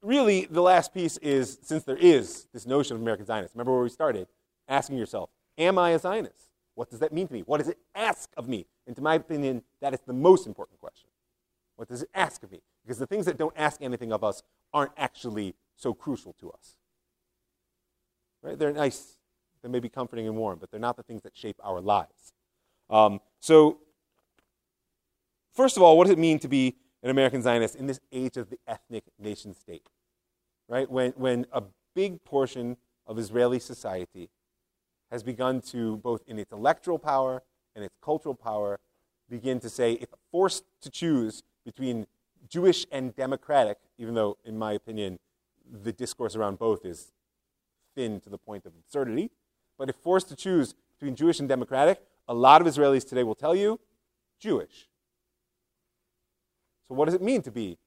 really, the last piece is since there is this notion of American Zionist, remember where we started? Asking yourself, am I a Zionist? What does that mean to me? What does it ask of me? And to my opinion, that is the most important question. What does it ask of me? Because the things that don't ask anything of us aren't actually so crucial to us. Right? They're nice, they may be comforting and warm, but they're not the things that shape our lives. Um, so, first of all, what does it mean to be an American Zionist in this age of the ethnic nation state? Right? When, when a big portion of Israeli society has begun to, both in its electoral power and its cultural power, begin to say, if forced to choose between Jewish and democratic, even though, in my opinion, the discourse around both is thin to the point of absurdity, but if forced to choose between Jewish and democratic, a lot of Israelis today will tell you Jewish. So, what does it mean to be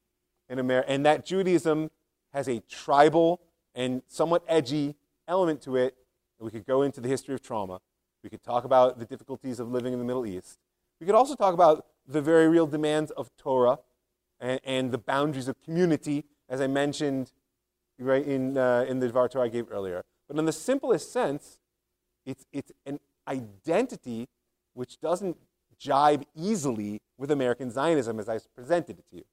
an American? And that Judaism has a tribal and somewhat edgy element to it. We could go into the history of trauma. We could talk about the difficulties of living in the Middle East. We could also talk about the very real demands of Torah and, and the boundaries of community, as I mentioned right in, uh, in the Dvar Torah I gave earlier. But in the simplest sense, it's, it's an identity which doesn't jibe easily with American Zionism as I presented it to you.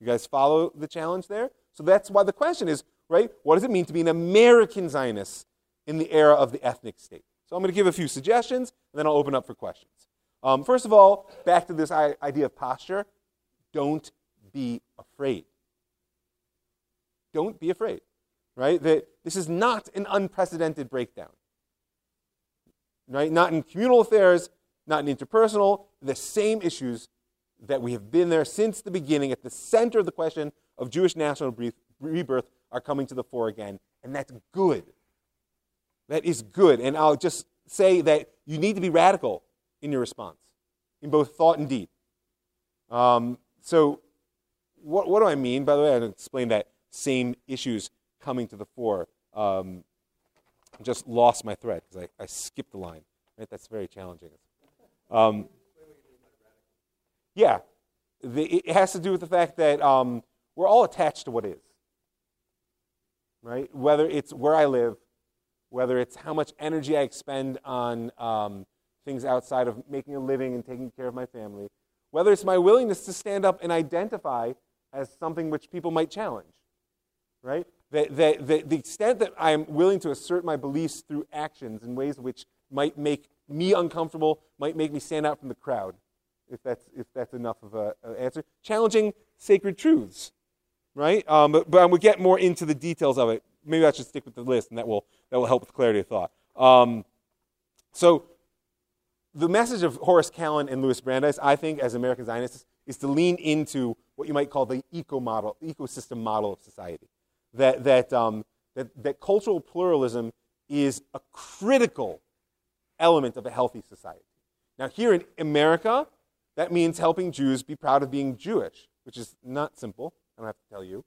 You guys follow the challenge there? So that's why the question is, right, what does it mean to be an American Zionist in the era of the ethnic state? So I'm going to give a few suggestions, and then I'll open up for questions. Um, first of all, back to this idea of posture don't be afraid. Don't be afraid, right? That this is not an unprecedented breakdown, right? Not in communal affairs, not in interpersonal, the same issues that we have been there since the beginning at the center of the question of Jewish national rebirth are coming to the fore again, and that's good. That is good. And I'll just say that you need to be radical in your response, in both thought and deed. Um, so, what, what do I mean? By the way, I explained that same issues coming to the fore. Um, just lost my thread because I, I skipped the line. Right? That's very challenging. Um, yeah, the, it has to do with the fact that um, we're all attached to what is. Right? Whether it's where I live, whether it's how much energy I expend on um, things outside of making a living and taking care of my family, whether it's my willingness to stand up and identify as something which people might challenge, right? The, the, the, the extent that I'm willing to assert my beliefs through actions in ways which might make me uncomfortable, might make me stand out from the crowd, if that's, if that's enough of an answer. Challenging sacred truths, right? Um, but, but we'll get more into the details of it. Maybe I should stick with the list, and that will, that will help with clarity of thought. Um, so, the message of Horace Kallen and Louis Brandeis, I think, as American Zionists, is to lean into what you might call the eco model, ecosystem model of society. That, that, um, that, that cultural pluralism is a critical element of a healthy society. Now, here in America, that means helping Jews be proud of being Jewish, which is not simple. I don't have to tell you.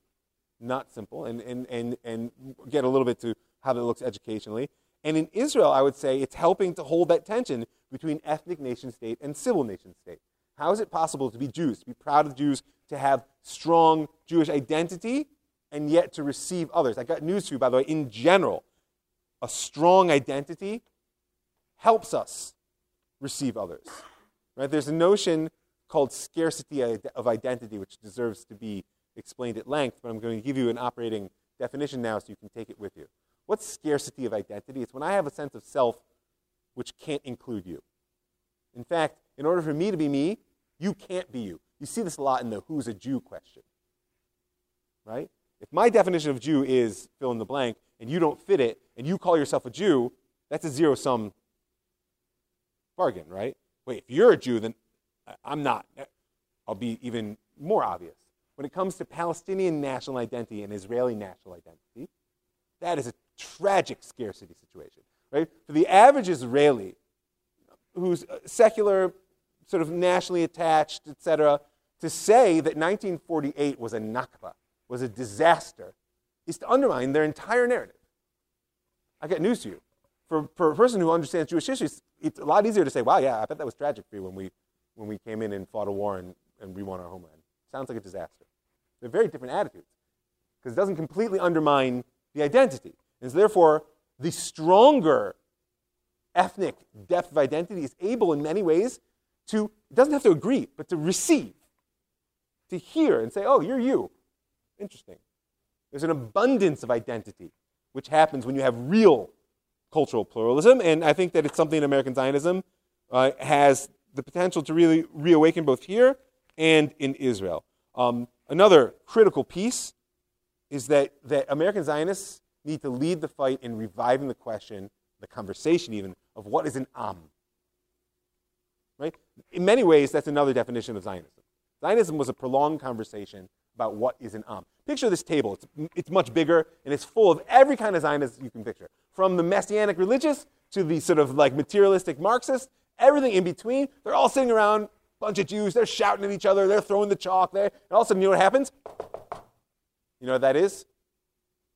Not simple. And, and, and, and get a little bit to how that looks educationally. And in Israel, I would say it's helping to hold that tension between ethnic nation state and civil nation state. How is it possible to be Jews, to be proud of Jews, to have strong Jewish identity, and yet to receive others? I got news for you, by the way. In general, a strong identity helps us receive others. Right? There's a notion called scarcity of identity, which deserves to be explained at length, but I'm going to give you an operating definition now so you can take it with you. What's scarcity of identity? It's when I have a sense of self which can't include you. In fact, in order for me to be me, you can't be you. You see this a lot in the who's a Jew question. Right? If my definition of Jew is fill in the blank and you don't fit it and you call yourself a Jew, that's a zero sum bargain, right? Wait, if you're a Jew, then I'm not. I'll be even more obvious. When it comes to Palestinian national identity and Israeli national identity, that is a tragic scarcity situation, right? For the average Israeli, who's uh, secular, sort of nationally attached, etc., to say that 1948 was a Nakba, was a disaster, is to undermine their entire narrative. I got news to you. For, for a person who understands Jewish history, it's a lot easier to say, wow, yeah, I bet that was tragic for you when we, when we came in and fought a war and, and we won our homeland. Sounds like a disaster. They're very different attitudes because it doesn't completely undermine the identity. And so therefore, the stronger ethnic depth of identity is able in many ways to, it doesn't have to agree, but to receive, to hear and say, oh, you're you. Interesting. There's an abundance of identity which happens when you have real cultural pluralism, and I think that it's something in American Zionism uh, has the potential to really reawaken both here and in Israel. Um, another critical piece is that, that American Zionists need to lead the fight in reviving the question, the conversation even, of what is an Am. Right? In many ways, that's another definition of Zionism. Zionism was a prolonged conversation about what is an Am. Picture this table. It's, it's much bigger, and it's full of every kind of Zionist you can picture. From the Messianic religious to the sort of like materialistic Marxist, everything in between. They're all sitting around, bunch of Jews. They're shouting at each other. They're throwing the chalk there. And all of a sudden, you know what happens? You know what that is?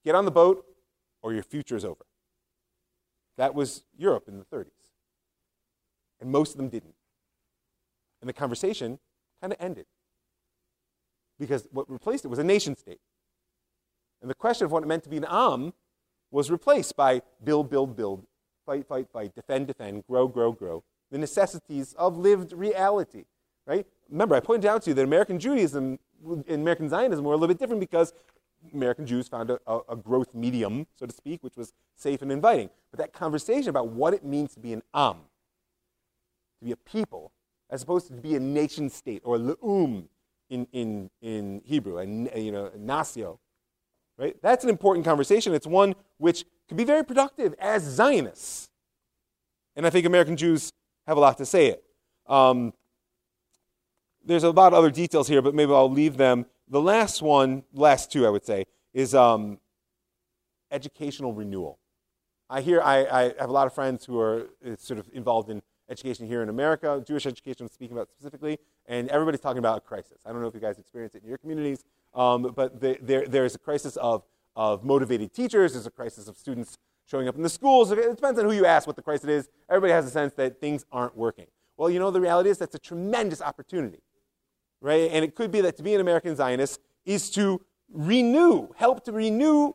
Get on the boat, or your future is over. That was Europe in the 30s. And most of them didn't. And the conversation kind of ended. Because what replaced it was a nation state. And the question of what it meant to be an Am was replaced by build, build, build, fight, fight, fight, defend, defend, grow, grow, grow. The necessities of lived reality, right? Remember, I pointed out to you that American Judaism and American Zionism were a little bit different because American Jews found a, a, growth medium, so to speak, which was safe and inviting. But that conversation about what it means to be an Am, to be a people, as opposed to be a nation state or le'um in, in, in Hebrew, and you know, nasio, right? That's an important conversation. It's one which can be very productive as Zionists. And I think American Jews have a lot to say it. Um, there's a lot of other details here, but maybe I'll leave them the last one, last two, I would say, is um, educational renewal. I hear I, I, have a lot of friends who are uh, sort of involved in education here in America, Jewish education, I'm speaking about specifically, and everybody's talking about a crisis. I don't know if you guys experience it in your communities, um, but the, there, there's a crisis of, of motivated teachers, there's a crisis of students showing up in the schools. It depends on who you ask what the crisis is. Everybody has a sense that things aren't working. Well, you know, the reality is that's a tremendous opportunity right? And it could be that to be an American Zionist is to renew, help to renew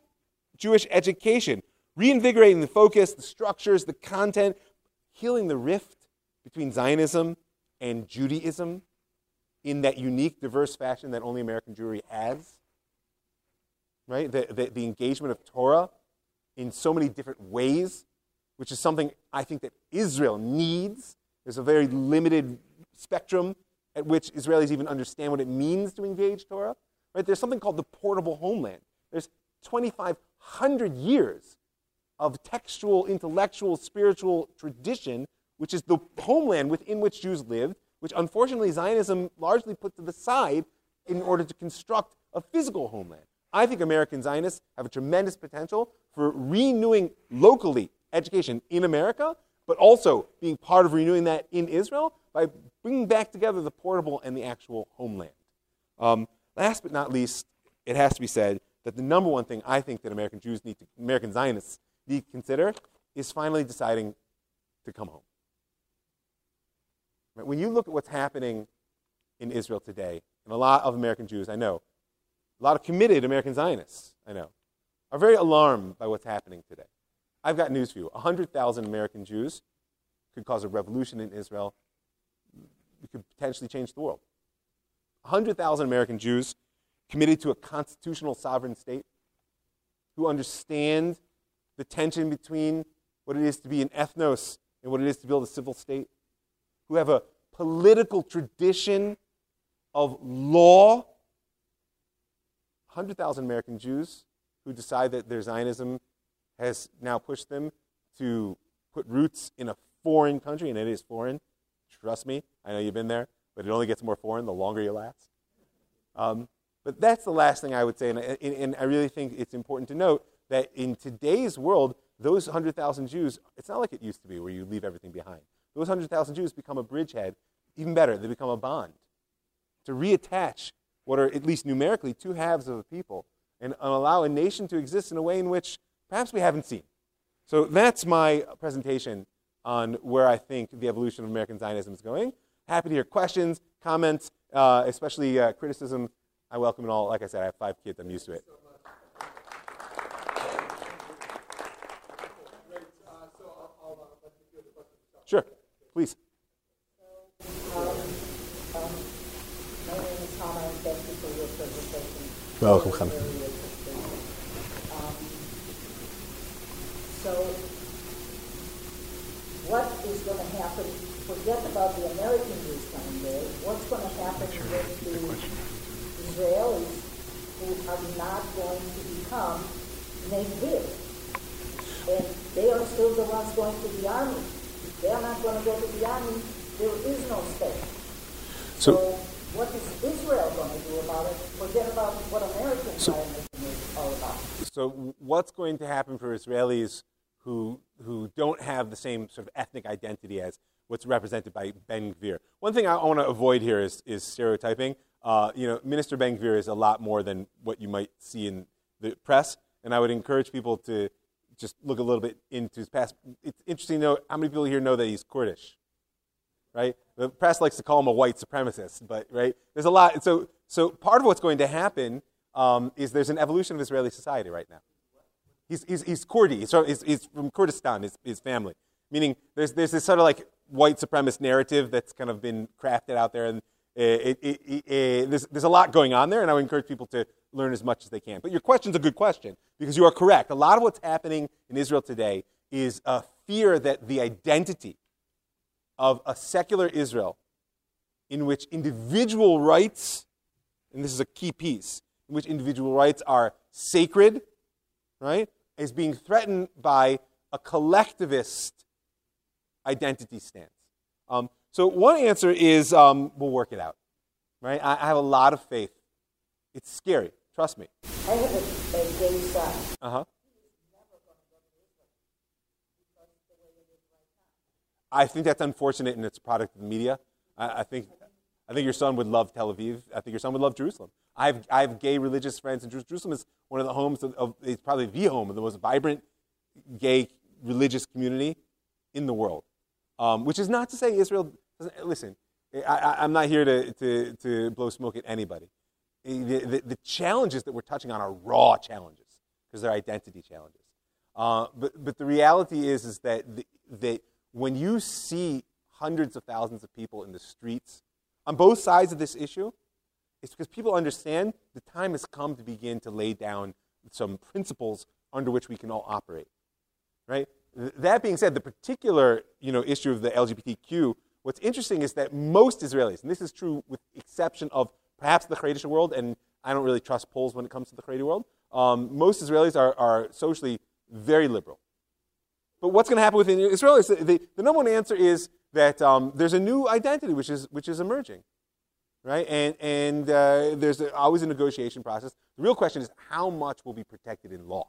Jewish education, reinvigorating the focus, the structures, the content, healing the rift between Zionism and Judaism in that unique, diverse fashion that only American Jewry has. Right? The, the, the engagement of Torah in so many different ways, which is something I think that Israel needs. There's a very limited spectrum at which Israelis even understand what it means to engage Torah. Right? There's something called the portable homeland. There's 2,500 years of textual, intellectual, spiritual tradition, which is the homeland within which Jews lived, which unfortunately Zionism largely put to the side in order to construct a physical homeland. I think American Zionists have a tremendous potential for renewing locally education in America, but also being part of renewing that in Israel by bringing back together the portable and the actual homeland. Um, last but not least, it has to be said that the number one thing I think that American Jews need to, American Zionists need to consider is finally deciding to come home. When you look at what's happening in Israel today, and a lot of American Jews, I know, a lot of committed American Zionists, I know, are very alarmed by what's happening today. I've got news for you 100,000 American Jews could cause a revolution in Israel we could potentially change the world. 100,000 American Jews committed to a constitutional sovereign state who understand the tension between what it is to be an ethnos and what it is to build a civil state, who have a political tradition of law. 100,000 American Jews who decide that their Zionism has now pushed them to put roots in a foreign country, and it is foreign, Trust me, I know you've been there, but it only gets more foreign the longer you last. Um, but that's the last thing I would say, and, and I really think it's important to note that in today's world, those 100,000 Jews, it's not like it used to be where you leave everything behind. Those 100,000 Jews become a bridgehead. Even better, they become a bond to reattach what are, at least numerically, two halves of a people and allow a nation to exist in a way in which perhaps we haven't seen. So that's my presentation on where I think the evolution of American Zionism is going. Happy to hear questions, comments, uh, especially uh, criticism. I welcome it all. Like I said, I have five kids. I'm used to it. Sure, please. Welcome, Hannah. So, what is going to happen? Forget about the American Jews coming there. What's going to happen with the Israelis who are not going to become Negev? And they are still the ones going to the army. If they are not going to go to the army, there is no state. So- So, what is Israel going to do about it? Forget about what American So- is all about. So, what's going to happen for Israelis who, who don't have the same sort of ethnic identity as what's represented by Ben Gvir? One thing I want to avoid here is, is stereotyping. Uh, you know, Minister Ben Gvir is a lot more than what you might see in the press, and I would encourage people to just look a little bit into his past. It's interesting to know how many people here know that he's Kurdish right? The press likes to call him a white supremacist, but right, there's a lot. So, so part of what's going to happen um, is there's an evolution of Israeli society right now. He's, he's, he's Kurdi. He's from, he's, he's from Kurdistan, his, his family. Meaning there's, there's this sort of like white supremacist narrative that's kind of been crafted out there. And it, it, it, there's, there's a lot going on there, and I would encourage people to learn as much as they can. But your question's a good question because you are correct. A lot of what's happening in Israel today is a fear that the identity of a secular Israel in which individual rights, and this is a key piece, in which individual rights are sacred, right, is being threatened by a collectivist identity stance. Um, so one answer is um, we'll work it out, right? I, I have a lot of faith. It's scary, trust me. I have a, a gay son. Uh huh. I think that's unfortunate, and it's a product of the media. I, I think, I think your son would love Tel Aviv. I think your son would love Jerusalem. I have, I have gay religious friends, and Jerusalem is one of the homes of, of it's probably the home of the most vibrant gay religious community in the world. Um, which is not to say Israel doesn't. Listen, I, am not here to, to, to blow smoke at anybody. The, the, the, challenges that we're touching on are raw challenges because they're identity challenges. Uh, but, but the reality is, is that, the, that when you see hundreds of thousands of people in the streets on both sides of this issue, it's because people understand the time has come to begin to lay down some principles under which we can all operate. Right? That being said, the particular you know, issue of the LGBTQ, what's interesting is that most Israelis, and this is true with exception of perhaps the Haredi world, and I don't really trust polls when it comes to the Haredi world, um, most Israelis are, are socially very liberal. But what's going to happen within Israel is the, the, the number one answer is that um, there's a new identity which is, which is emerging. Right? And, and uh, there's a, always a negotiation process. The real question is how much will be protected in law?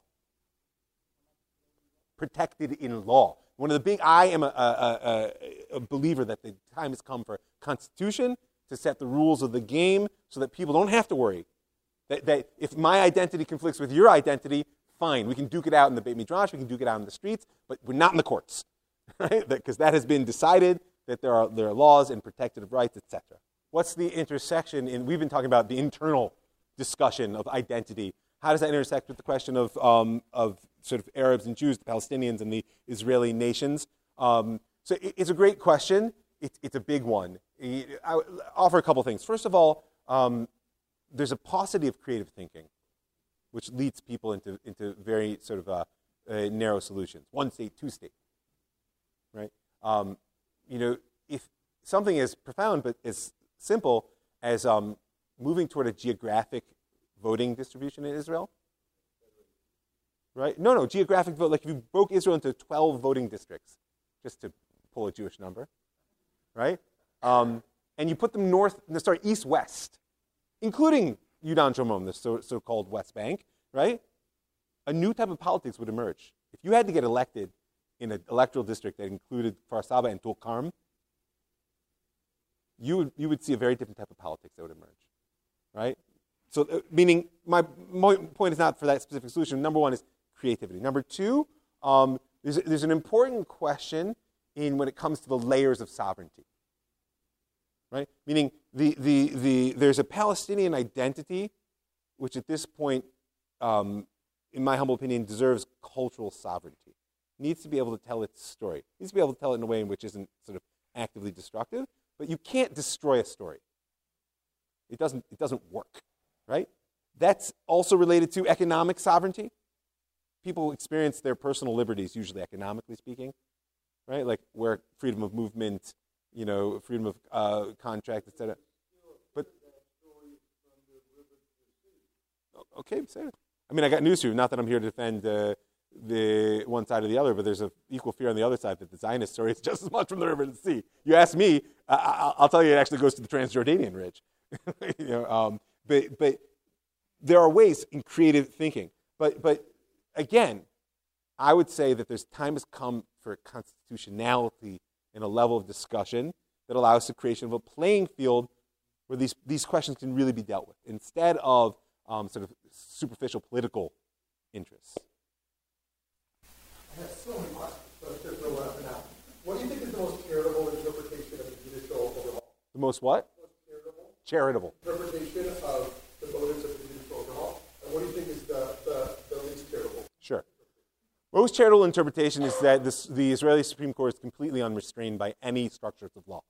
Protected in law. One of the big, I am a, a, a, a believer that the time has come for constitution to set the rules of the game so that people don't have to worry. That, that if my identity conflicts with your identity, fine. We can duke it out in the Beit Midrash, we can duke it out in the streets, but we're not in the courts, right? Because that has been decided that there are, there are laws and protective rights, etc. What's the intersection in, we've been talking about the internal discussion of identity. How does that intersect with the question of, um, of sort of Arabs and Jews, the Palestinians and the Israeli nations? Um, so it, it's a great question. It, it's a big one. I offer a couple things. First of all, um, there's a paucity of creative thinking which leads people into, into very sort of uh, uh, narrow solutions. One state, two state, right? Um, you know, if something as profound but as simple as um, moving toward a geographic voting distribution in Israel, right? No, no, geographic vote. Like if you broke Israel into 12 voting districts, just to pull a Jewish number, right? Um, and you put them north, sorry, east-west, including Yudan Shomron, the so, called West Bank, right? A new type of politics would emerge. If you had to get elected in an electoral district that included Kfar and Tulkarm, you would, you would see a very different type of politics that would emerge, right? So, uh, meaning, my, my point is not for that specific solution. Number one is creativity. Number two, um, there's, there's an important question in when it comes to the layers of sovereignty. Right? Meaning, the, the, the, there's a Palestinian identity, which at this point, um, in my humble opinion, deserves cultural sovereignty. Needs to be able to tell its story. Needs to be able to tell it in a way in which isn't sort of actively destructive, but you can't destroy a story. It doesn't, it doesn't work, right? That's also related to economic sovereignty. People experience their personal liberties, usually economically speaking, right? Like where freedom of movement, you know, freedom of uh, contract, etc. But okay, say it. I mean, I got news for you. Not that I'm here to defend uh, the one side or the other, but there's an equal fear on the other side that the Zionist story is just as much from the river to the sea. You ask me, I, will tell you it actually goes to the Transjordanian Ridge. you know, um, but, but there are ways in creative thinking. But, but again, I would say that there's time has come for constitutionality in a level of discussion that allows the creation of a playing field where these, these questions can really be dealt with instead of um, sort of superficial political interests. I have so many questions, but there's no one now. What do you think is the most charitable interpretation of the judicial overhaul? The most what? Most charitable Charitable. interpretation of the motives of the judicial overhaul. And what do you think is the, the, the least charitable? Sure. Most charitable interpretation is that this, the Israeli Supreme Court is completely unrestrained by any structures of law.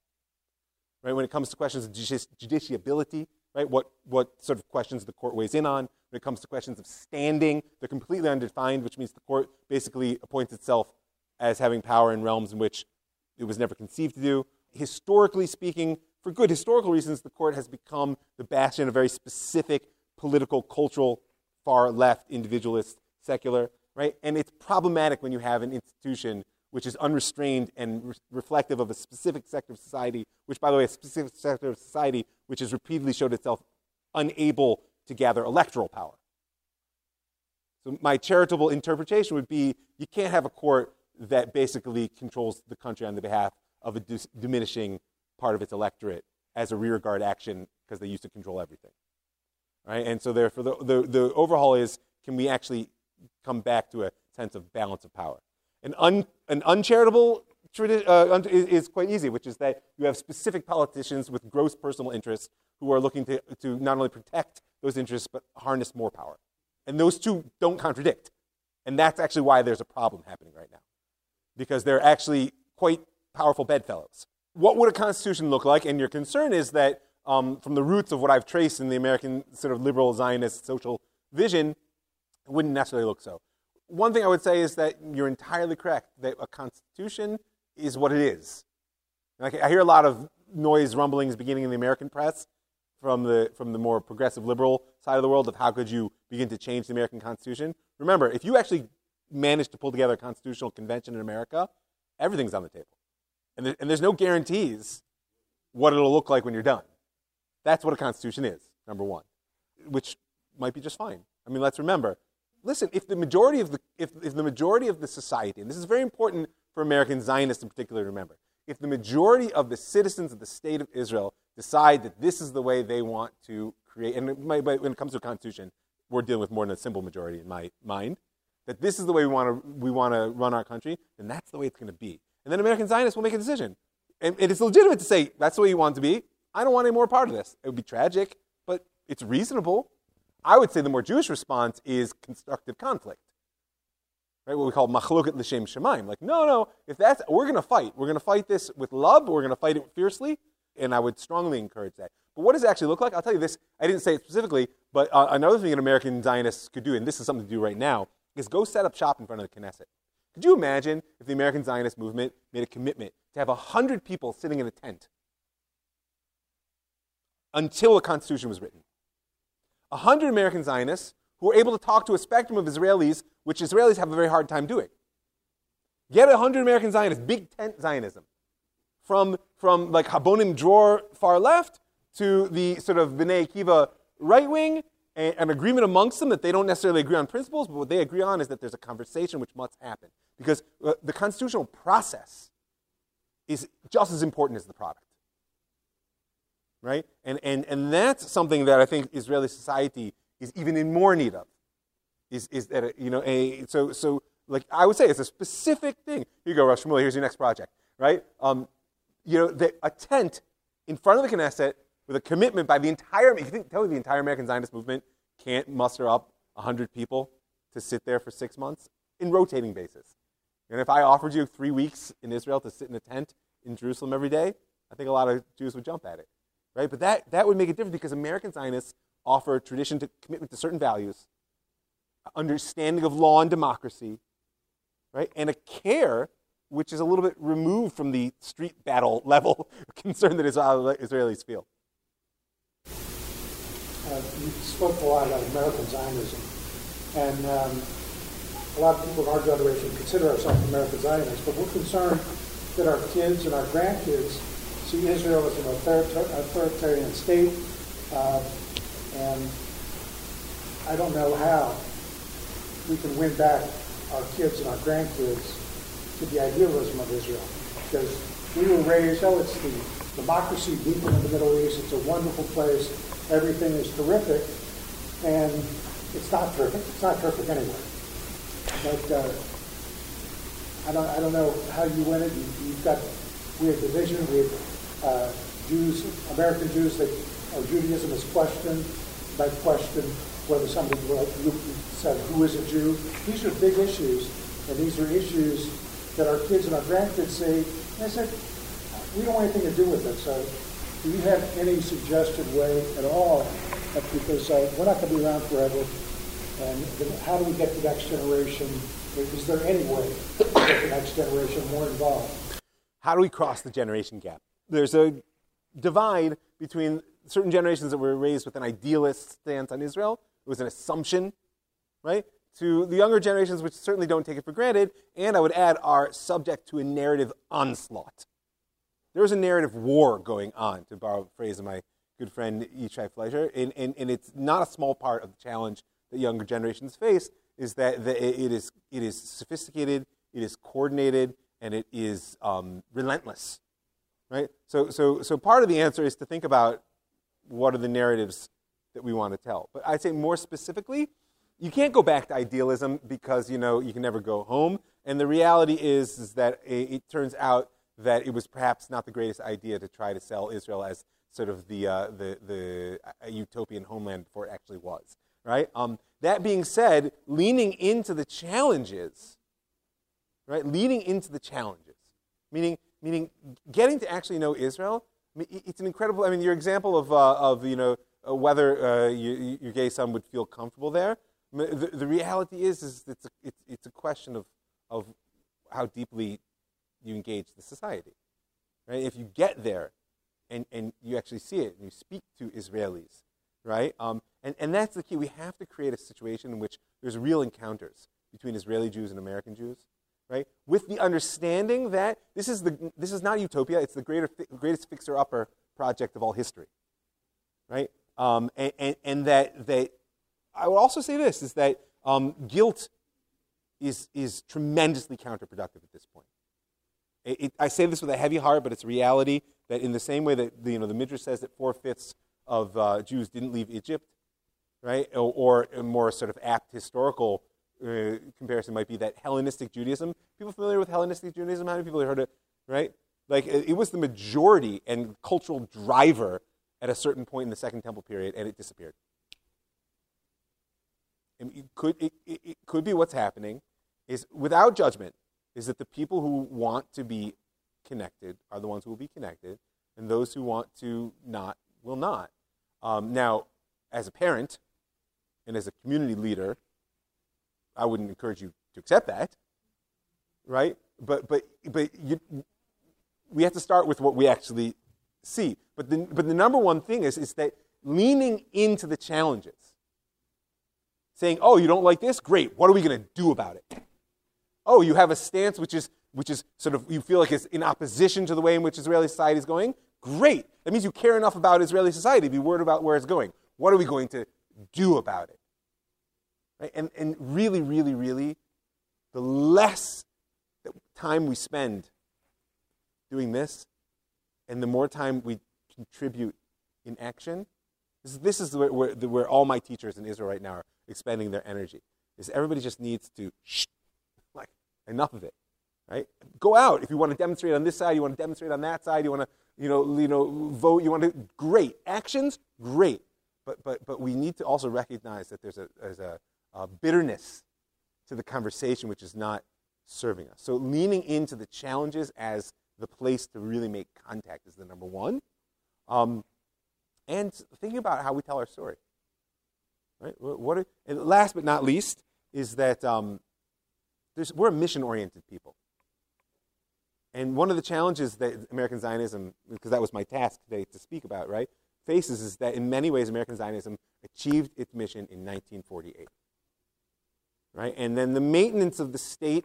Right? When it comes to questions of judici- justiciability, right? What, what sort of questions the court weighs in on. When it comes to questions of standing, they're completely undefined, which means the court basically appoints itself as having power in realms in which it was never conceived to do. Historically speaking, for good historical reasons, the court has become the bastion of very specific political, cultural, far left, individualist, secular, right? And it's problematic when you have an institution which is unrestrained and re- reflective of a specific sector of society, which, by the way, a specific sector of society which has repeatedly showed itself unable to gather electoral power. So, my charitable interpretation would be you can't have a court that basically controls the country on the behalf of a dis- diminishing part of its electorate as a rearguard action because they used to control everything. Right? And so, therefore, the, the, the overhaul is can we actually come back to a sense of balance of power? An, un, an uncharitable uh, is, quite easy, which is that you have specific politicians with gross personal interests who are looking to, to not only protect those interests, but harness more power. And those two don't contradict. And that's actually why there's a problem happening right now, because they're actually quite powerful bedfellows. What would a constitution look like? And your concern is that um, from the roots of what I've traced in the American sort of liberal Zionist social vision, it wouldn't necessarily look so one thing I would say is that you're entirely correct that a constitution is what it is. I hear a lot of noise, rumblings beginning in the American press from the, from the more progressive liberal side of the world of how could you begin to change the American Constitution. Remember, if you actually manage to pull together a constitutional convention in America, everything's on the table. And, and there's no guarantees what it'll look like when you're done. That's what a constitution is, number one, which might be just fine. I mean, let's remember listen, if the majority of the, if, if the majority of the society, and this is very important for American Zionists in particular to remember, if the majority of the citizens of the state of Israel decide that this is the way they want to create, and when it comes to a constitution, we're dealing with more than a simple majority in my mind, that this is the way we want to, we want to run our country, then that's the way it's going to be. And then American Zionists will make a decision. And it is legitimate to say, that's the way you want it to be. I don't want any more part of this. It would be tragic, but it's reasonable. I would say the more Jewish response is constructive conflict. Right, what we call machloket l'shem shemaim. Like, no, no, if that's, we're going to fight. We're going to fight this with love. We're going to fight it fiercely. And I would strongly encourage that. But what does it actually look like? I'll tell you this. I didn't say it specifically, but uh, another thing an American Zionists could do, and this is something to do right now, is go set up shop in front of the Knesset. Could you imagine if the American Zionist movement made a commitment to have 100 people sitting in a tent until a constitution was written? 100 American Zionists who are able to talk to a spectrum of Israelis, which Israelis have a very hard time doing. Get 100 American Zionists, big tent Zionism, from, from like Habonim Dror far left to the sort of B'nai Akiva right wing, an agreement amongst them that they don't necessarily agree on principles, but what they agree on is that there's a conversation which must happen. Because uh, the constitutional process is just as important as the product. Right? And, and, and that's something that I think Israeli society is even in more need of. Is, is that, you know, a, so, so like I would say, it's a specific thing. Here you go, Rosh Shmuel, here's your next project, right? Um, you know, the, a tent in front of the Knesset with a commitment by the entire, you think, tell me the entire American Zionist movement can't muster up 100 people to sit there for six months in rotating basis. And if I offered you three weeks in Israel to sit in a tent in Jerusalem every day, I think a lot of Jews would jump at it, right? But that, that would make a difference because American Zionists offer a tradition to commitment to certain values, understanding of law and democracy, right? And a care which is a little bit removed from the street battle level concern that Israelis feel. Uh, you spoke a lot about American Zionism, and um, a lot of people in our generation consider ourselves American Zionists, but we're concerned that our kids and our grandkids see Israel as an authoritarian state, uh, and I don't know how we can win back our kids and our grandkids to the idealism of Israel. Because we were raised, oh, it's the democracy deep in the Middle East, it's a wonderful place, everything is terrific, and it's not terrific. It's not terrific anywhere. But uh, I don't, I don't know how you win it. You, have got we have division. We uh, Jews, American Jews that or Judaism is questioned. By question whether somebody like you said who is a Jew. These are big issues, and these are issues that our kids and our grandkids say. I said we don't want anything to do with it. So, do you have any suggested way at all? Because uh, we're not going to be around forever. And how do we get the next generation? Is there any way to get the next generation more involved? How do we cross the generation gap? There's a divide between certain generations that were raised with an idealist stance on Israel. It was an assumption, right? To the younger generations, which certainly don't take it for granted, and I would add, are subject to a narrative onslaught. There is a narrative war going on, to borrow a phrase of my good friend Yishai Fleischer, and, and, and it's not a small part of the challenge that younger generations face is that it is, it is sophisticated, it is coordinated, and it is um, relentless. Right? So, so, so part of the answer is to think about what are the narratives that we want to tell. But I'd say more specifically, you can't go back to idealism because you know you can never go home. And the reality is, is that it, it turns out that it was perhaps not the greatest idea to try to sell Israel as sort of the, uh, the, the utopian homeland before it actually was right? Um, that being said, leaning into the challenges, right? Leaning into the challenges, meaning, meaning getting to actually know Israel. It's an incredible. I mean, your example of, uh, of you know, uh, whether uh, you, your gay son would feel comfortable there. The, the reality is, is it's a, it's, it's a question of, of how deeply you engage the society. Right? If you get there and, and you actually see it and you speak to Israelis, right? Um, and, and that's the key. We have to create a situation in which there's real encounters between Israeli Jews and American Jews, right? With the understanding that this is, the, this is not utopia, it's the greater, greatest fixer upper project of all history, right? Um, and, and, and, that, that I would also say this is that um, guilt is, is tremendously counterproductive at this point. It, it, I say this with a heavy heart, but it's reality that in the same way that the, you know, the Midrash says that four fifths of uh, Jews didn't leave Egypt, right? Or, or a more sort of apt historical uh, comparison might be that Hellenistic Judaism. People familiar with Hellenistic Judaism? How many people have heard it? Right? Like it, was the majority and cultural driver at a certain point in the Second Temple period, and it disappeared. And it could, it, it, it could be what's happening is without judgment is that the people who want to be connected are the ones who will be connected, and those who want to not will not. Um, now, as a parent and as a community leader, I wouldn't encourage you to accept that, right? But, but, but you, we have to start with what we actually see. But the, but the number one thing is, is that leaning into the challenges, saying, oh, you don't like this? Great. What are we going to do about it? Oh, you have a stance which is, which is sort of, you feel like it's in opposition to the way in which Israeli society is going? Great. That means you care enough about Israeli society to be worried about where it's going. What are we going to do about it? Right? And, and really, really, really, the less time we spend doing this, and the more time we contribute in action. This, is- this is where, where, where all my teachers in Israel right now are expending their energy. Is everybody just needs to shh, like enough of it, right? Go out if you want to demonstrate on this side, you want to demonstrate on that side, you want to you know you know vote, you want to great actions, great. But but but we need to also recognize that there's a there's a, a bitterness to the conversation which is not serving us. So leaning into the challenges as the place to really make contact is the number one. Um, and thinking about how we tell our story. Right? What are, and last but not least is that um, we're a mission-oriented people. And one of the challenges that American Zionism, because that was my task today to speak about, right, faces is that in many ways American Zionism achieved its mission in 1948 right? And then the maintenance of the state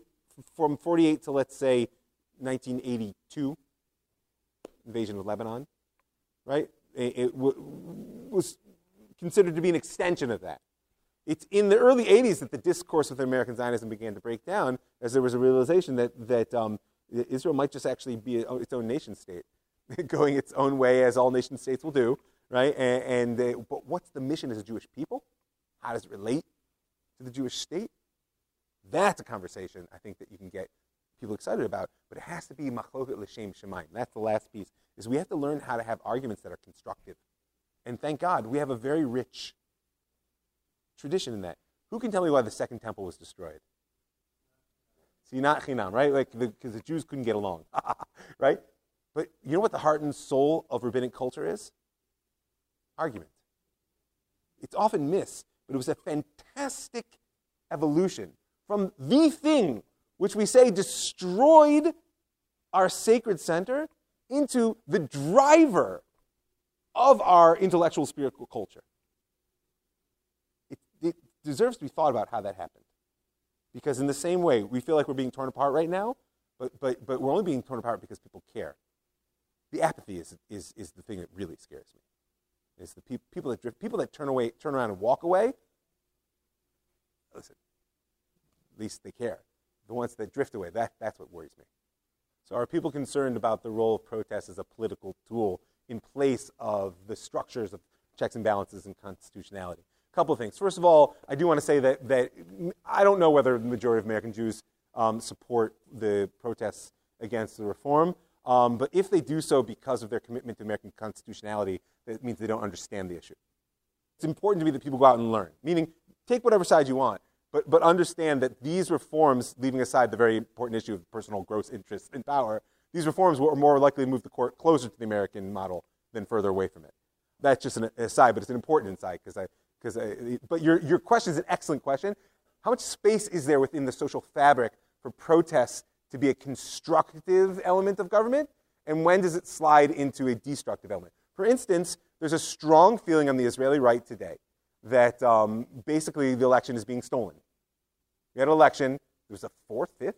from 48 to let's say 1982, invasion of Lebanon, right? It, it was considered to be an extension of that. It's in the early 80s that the discourse with American Zionism began to break down, as there was a realization that that um, Israel might just actually be its own nation state, going its own way, as all nation states will do, right? And, and they, but what's the mission as a Jewish people? How does it relate the Jewish state? That's a conversation I think that you can get people excited about, but it has to be machloket l'shem shemayim. That's the last piece. Is we have to learn how to have arguments that are constructive, and thank God we have a very rich tradition in that. Who can tell me why the second temple was destroyed? Sinat chinam, right? Like because the, the Jews couldn't get along, right? But you know what the heart and soul of rabbinic culture is? Argument. It's often missed, but it was a fantastic evolution from the thing which we say destroyed our sacred center into the driver of our intellectual spiritual culture. It, it, deserves to be thought about how that happened. Because in the same way, we feel like we're being torn apart right now, but, but, but we're only being torn apart because people care. The apathy is, is, is the thing that really scares me. It's the pe- people that drift, people that turn away, turn around and walk away. Listen, at least they care. The ones that drift away, that, that's what worries me. So, are people concerned about the role of protest as a political tool in place of the structures of checks and balances and constitutionality? A couple of things. First of all, I do want to say that, that I don't know whether the majority of American Jews um, support the protests against the reform, um, but if they do so because of their commitment to American constitutionality, that means they don't understand the issue. It's important to me that people go out and learn, meaning take whatever side you want, but, but understand that these reforms, leaving aside the very important issue of personal gross interests in power, these reforms were more likely to move the court closer to the American model than further away from it. That's just an aside, but it's an important insight because I, because but your, your question is an excellent question. How much space is there within the social fabric for protests to be a constructive element of government? And when does it slide into a destructive element? For instance, there's a strong feeling on the Israeli right today that um, basically the election is being stolen. We had an election. There was a fourth, fifth,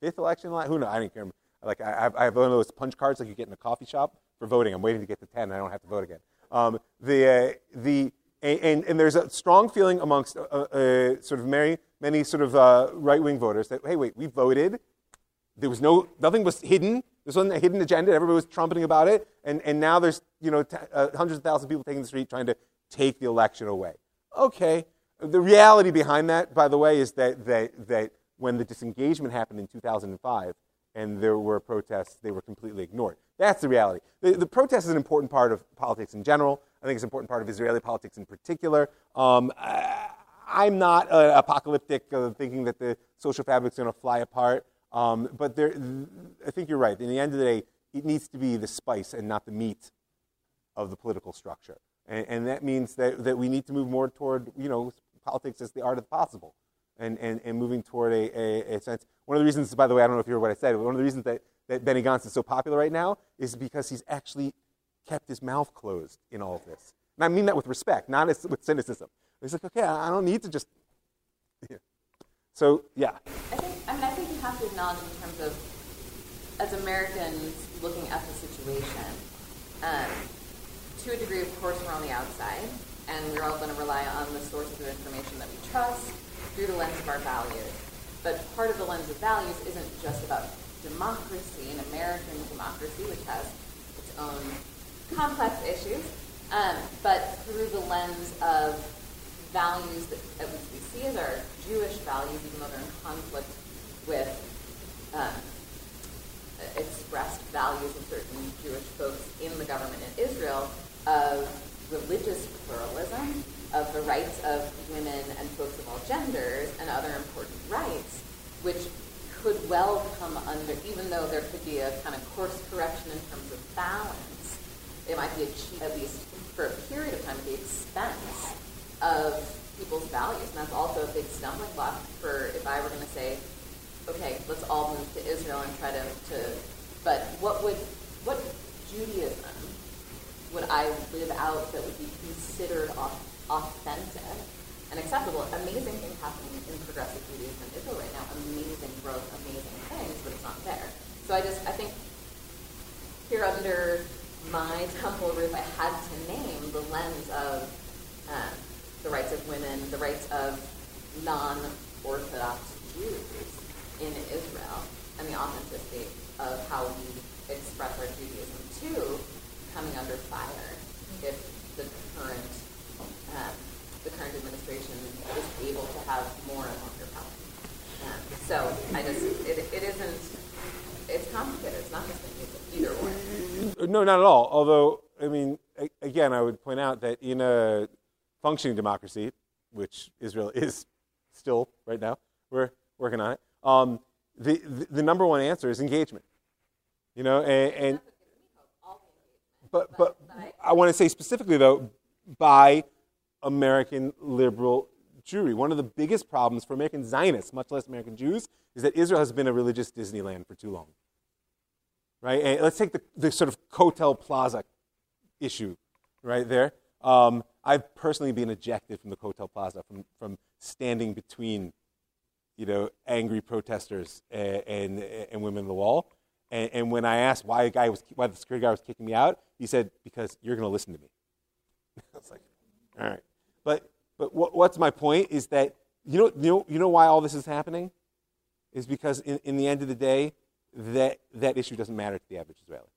fifth election. Who knows? I don't care. Like I have, I have one of those punch cards like you get in a coffee shop for voting. I'm waiting to get to ten. And I don't have to vote again. Um, the uh, the and, and, there's a strong feeling amongst uh, uh, sort of many many sort of uh, right wing voters that hey wait we voted. There was no nothing was hidden. This wasn't a hidden agenda. Everybody was trumpeting about it. And and now there's you know t- uh, hundreds of thousands of people taking the street trying to take the election away. Okay. The reality behind that, by the way, is that, that, that when the disengagement happened in 2005 and there were protests, they were completely ignored. That's the reality. The, the protest is an important part of politics in general. I think it's an important part of Israeli politics in particular. Um, I, I'm not uh, apocalyptic uh, thinking that the social fabric is going to fly apart. Um, but there, I think you're right. In the end of the day, it needs to be the spice and not the meat of the political structure. And, and, that means that, that we need to move more toward, you know, politics as the art of the possible and, and, and moving toward a, a, a, sense. One of the reasons, by the way, I don't know if you heard what I said, but one of the reasons that, that Benny Gantz is so popular right now is because he's actually kept his mouth closed in all of this. And I mean that with respect, not as, with cynicism. He's like, okay, I don't need to just. Yeah. So, yeah. Have to acknowledge in terms of, as Americans looking at the situation, um, to a degree, of course, we're on the outside, and we're all going to rely on the sources of information that we trust through the lens of our values. But part of the lens of values isn't just about democracy and American democracy, which has its own complex issues, um, but through the lens of values that at least we see as our Jewish values, even though they're in conflict with um, expressed values of certain Jewish folks in the government in Israel, of religious pluralism, of the rights of women and folks of all genders, and other important rights, which could well come under, even though there could be a kind of course correction in terms of balance, it might be achieved at least for a period of time at the expense of people's values. And that's also a big stumbling block for if I were going to say, okay, let's all move to Israel and try to, to but what would, what Judaism would I live out that would be considered authentic and acceptable? Amazing things happening in progressive Judaism in Israel right now. Amazing growth, amazing things, but it's not there. So I just, I think here under my temple roof, I had to name the lens of um, the rights of women, the rights of non-Orthodox Jews in Israel, and the authenticity of how we express our Judaism too coming under fire if the current um, the current administration is able to have more and longer power. Um, so I just it, it isn't it's complicated. It's not just either or. No, not at all. Although I mean, again, I would point out that in a functioning democracy, which Israel is still right now, we're working on it. Um, the, the, the number one answer is engagement. You know, and, and but but I want to say specifically though, by American liberal Jewry. One of the biggest problems for American Zionists, much less American Jews, is that Israel has been a religious Disneyland for too long. Right? And let's take the, the sort of Kotel Plaza issue right there. Um, I've personally been ejected from the Kotel Plaza from, from standing between you know, angry protesters and, and, and women in the wall. And, and, when I asked why, a guy was, why the security guard was kicking me out, he said, because you're going to listen to me. I was like, all right. But, but what, what's my point is that, you know, you, know, you know why all this is happening? Is because in, in the end of the day, that, that issue doesn't matter to the average Israeli.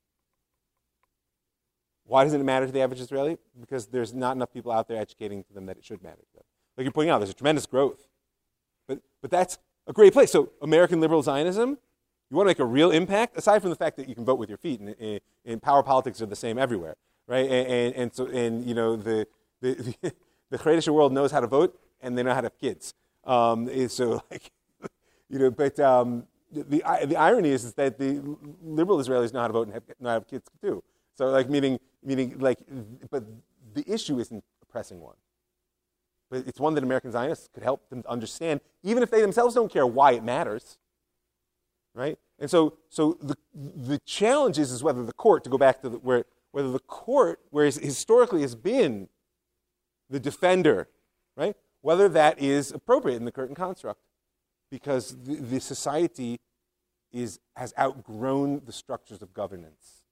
Why doesn't it matter to the average Israeli? Because there's not enough people out there educating them that it should matter to them. Like you're pointing out, there's a tremendous growth. But, that's a great place. So, American liberal Zionism, you want to make a real impact, aside from the fact that you can vote with your feet, and, and, and power politics are the same everywhere, right? And, and, and so, and you know, the, the, the, the world knows how to vote, and they know how to have kids. Um, so, like, you know, but um, the, the, the irony is, is that the liberal Israelis know how to vote and have, know how to have kids too. So, like, meaning, meaning, like, but the issue isn't a pressing one. But it's one that American Zionists could help them understand, even if they themselves don't care why it matters. Right? And so, so the, the challenge is, is whether the court, to go back to the, where, whether the court, where historically has been the defender, right? Whether that is appropriate in the current construct. Because the, the society is, has outgrown the structures of governance.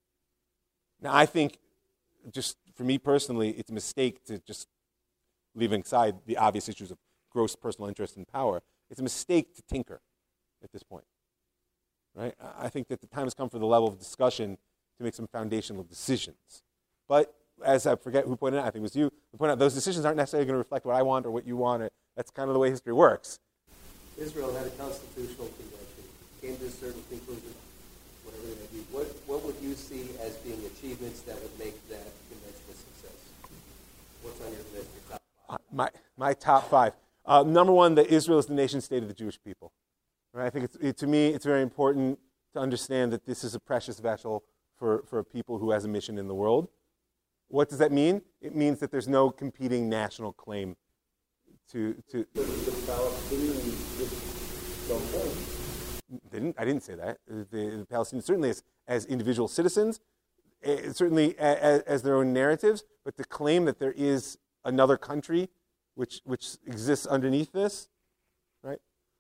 Now, I think, just for me personally, it's a mistake to just leaving aside the obvious issues of gross personal interest and power. It's a mistake to tinker at this point. Right? I think that the time has come for the level of discussion to make some foundational decisions. But as I forget who pointed out, I think it was you, who pointed out those decisions aren't necessarily going to reflect what I want or what you want. That's kind of the way history works. Israel had a constitutional convention, came to a certain conclusion, whatever they may be. What, what would you see as being achievements that would make that convention a success? What's on your list? Uh, my, my top five. Uh, number one, that Israel is the nation state of the Jewish people. Right? I think it, to me, it's very important to understand that this is a precious vessel for, for a people who has a mission in the world. What does that mean? It means that there's no competing national claim to. to the, Palestinians don't Didn't, I didn't say that. The, the Palestinians, certainly as, as individual citizens, uh, certainly as, as their own narratives, but to claim that there is another country which, which exists underneath this, right?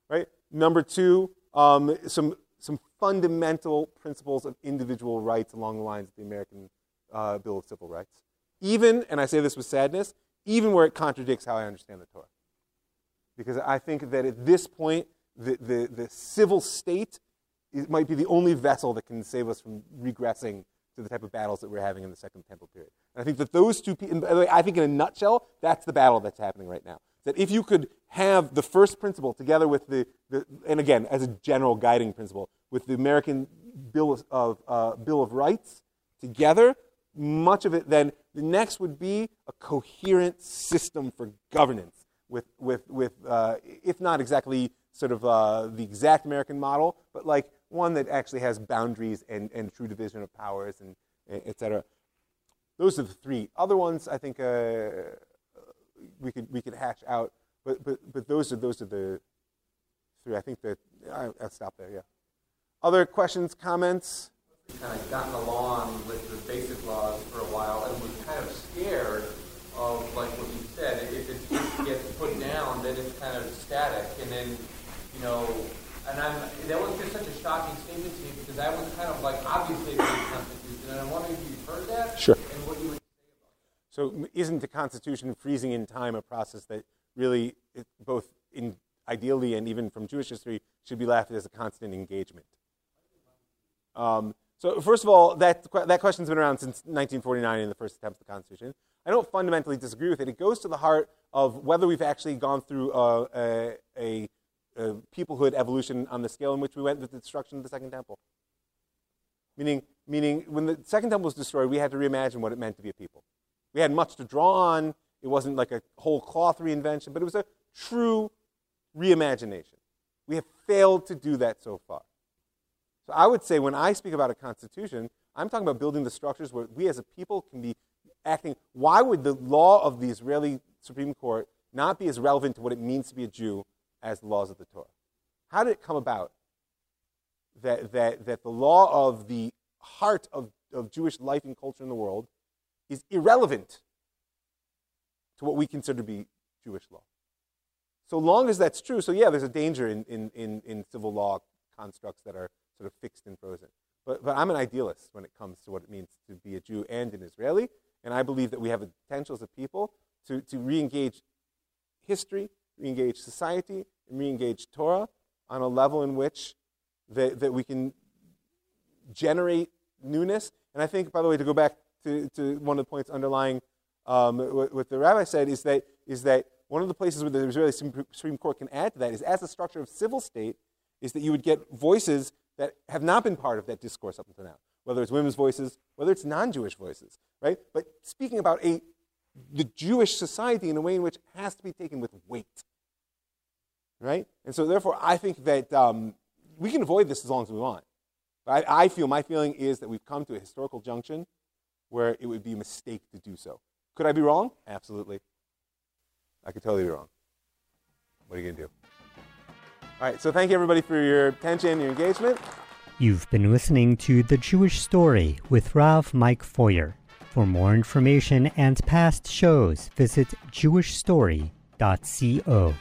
Right? Number two, um, some, some fundamental principles of individual rights along the lines of the American uh, Bill of Civil Rights. Even, and I say this with sadness, even where it contradicts how I understand the Torah. Because I think that at this point, the, the, the civil state might be the only vessel that can save us from regressing to the type of battles that we're having in the Second Temple period. And I think that those two, by the way, I think in a nutshell, that's the battle that's happening right now. That if you could have the first principle together with the, the and again, as a general guiding principle, with the American Bill of, uh, Bill of Rights together, much of it then, the next would be a coherent system for governance with, with, with uh, if not exactly sort of uh, the exact American model, but like one that actually has boundaries and, and true division of powers and, et cetera. Those are the three. Other ones, I think, uh, we could we could hatch out, but but but those are those are the three. I think that I, will stop there. Yeah. Other questions, comments? We've Kind of gotten along with the basic laws for a while, and was kind of scared of like what you said. If it gets put down, then it's kind of static, and then you know and I'm, that was just such a shocking statement to me because I was kind of like, obviously the Constitution, and I'm wondering if you've heard that sure. and what you would say about that. So isn't the Constitution freezing in time a process that really, both in ideally and even from Jewish history, should be laughed at as a constant engagement? Um, so first of all, that, that question's been around since 1949 in the first attempt at the Constitution. I don't fundamentally disagree with it. It goes to the heart of whether we've actually gone through a, a, a uh, peoplehood evolution on the scale in which we went with the destruction of the Second Temple. Meaning, meaning, when the Second Temple was destroyed, we had to reimagine what it meant to be a people. We had much to draw on. It wasn't like a whole cloth reinvention, but it was a true reimagination. We have failed to do that so far. So I would say when I speak about a constitution, I'm talking about building the structures where we as a people can be acting. Why would the law of the Israeli Supreme Court not be as relevant to what it means to be a Jew as the laws of the Torah. How did it come about that, that, that the law of the heart of, of Jewish life and culture in the world is irrelevant to what we consider to be Jewish law? So long as that's true, so yeah, there's a danger in, in, in, in civil law constructs that are sort of fixed and frozen. But, but I'm an idealist when it comes to what it means to be a Jew and an Israeli, and I believe that we have the potential as a people to, to re engage history, re engage society, and re-engage Torah on a level in which that, that we can generate newness. And I think, by the way, to go back to, to one of the points underlying um, what, what, the rabbi said is that, is that one of the places where the Israeli Supreme Court can add to that is as a structure of civil state, is that you would get voices that have not been part of that discourse up until now, whether it's women's voices, whether it's non-Jewish voices, right? But speaking about a the Jewish society in a way in which has to be taken with weight right? And so, therefore, I think that um, we can avoid this as long as we want. But I, I, feel my feeling is that we've come to a historical junction where it would be a mistake to do so. Could I be wrong? Absolutely. I could totally be wrong. What are you going to do? All right, so thank you everybody for your attention, your engagement. You've been listening to The Jewish Story with Rav Mike Feuer. For more information and past shows, visit jewishstory.co.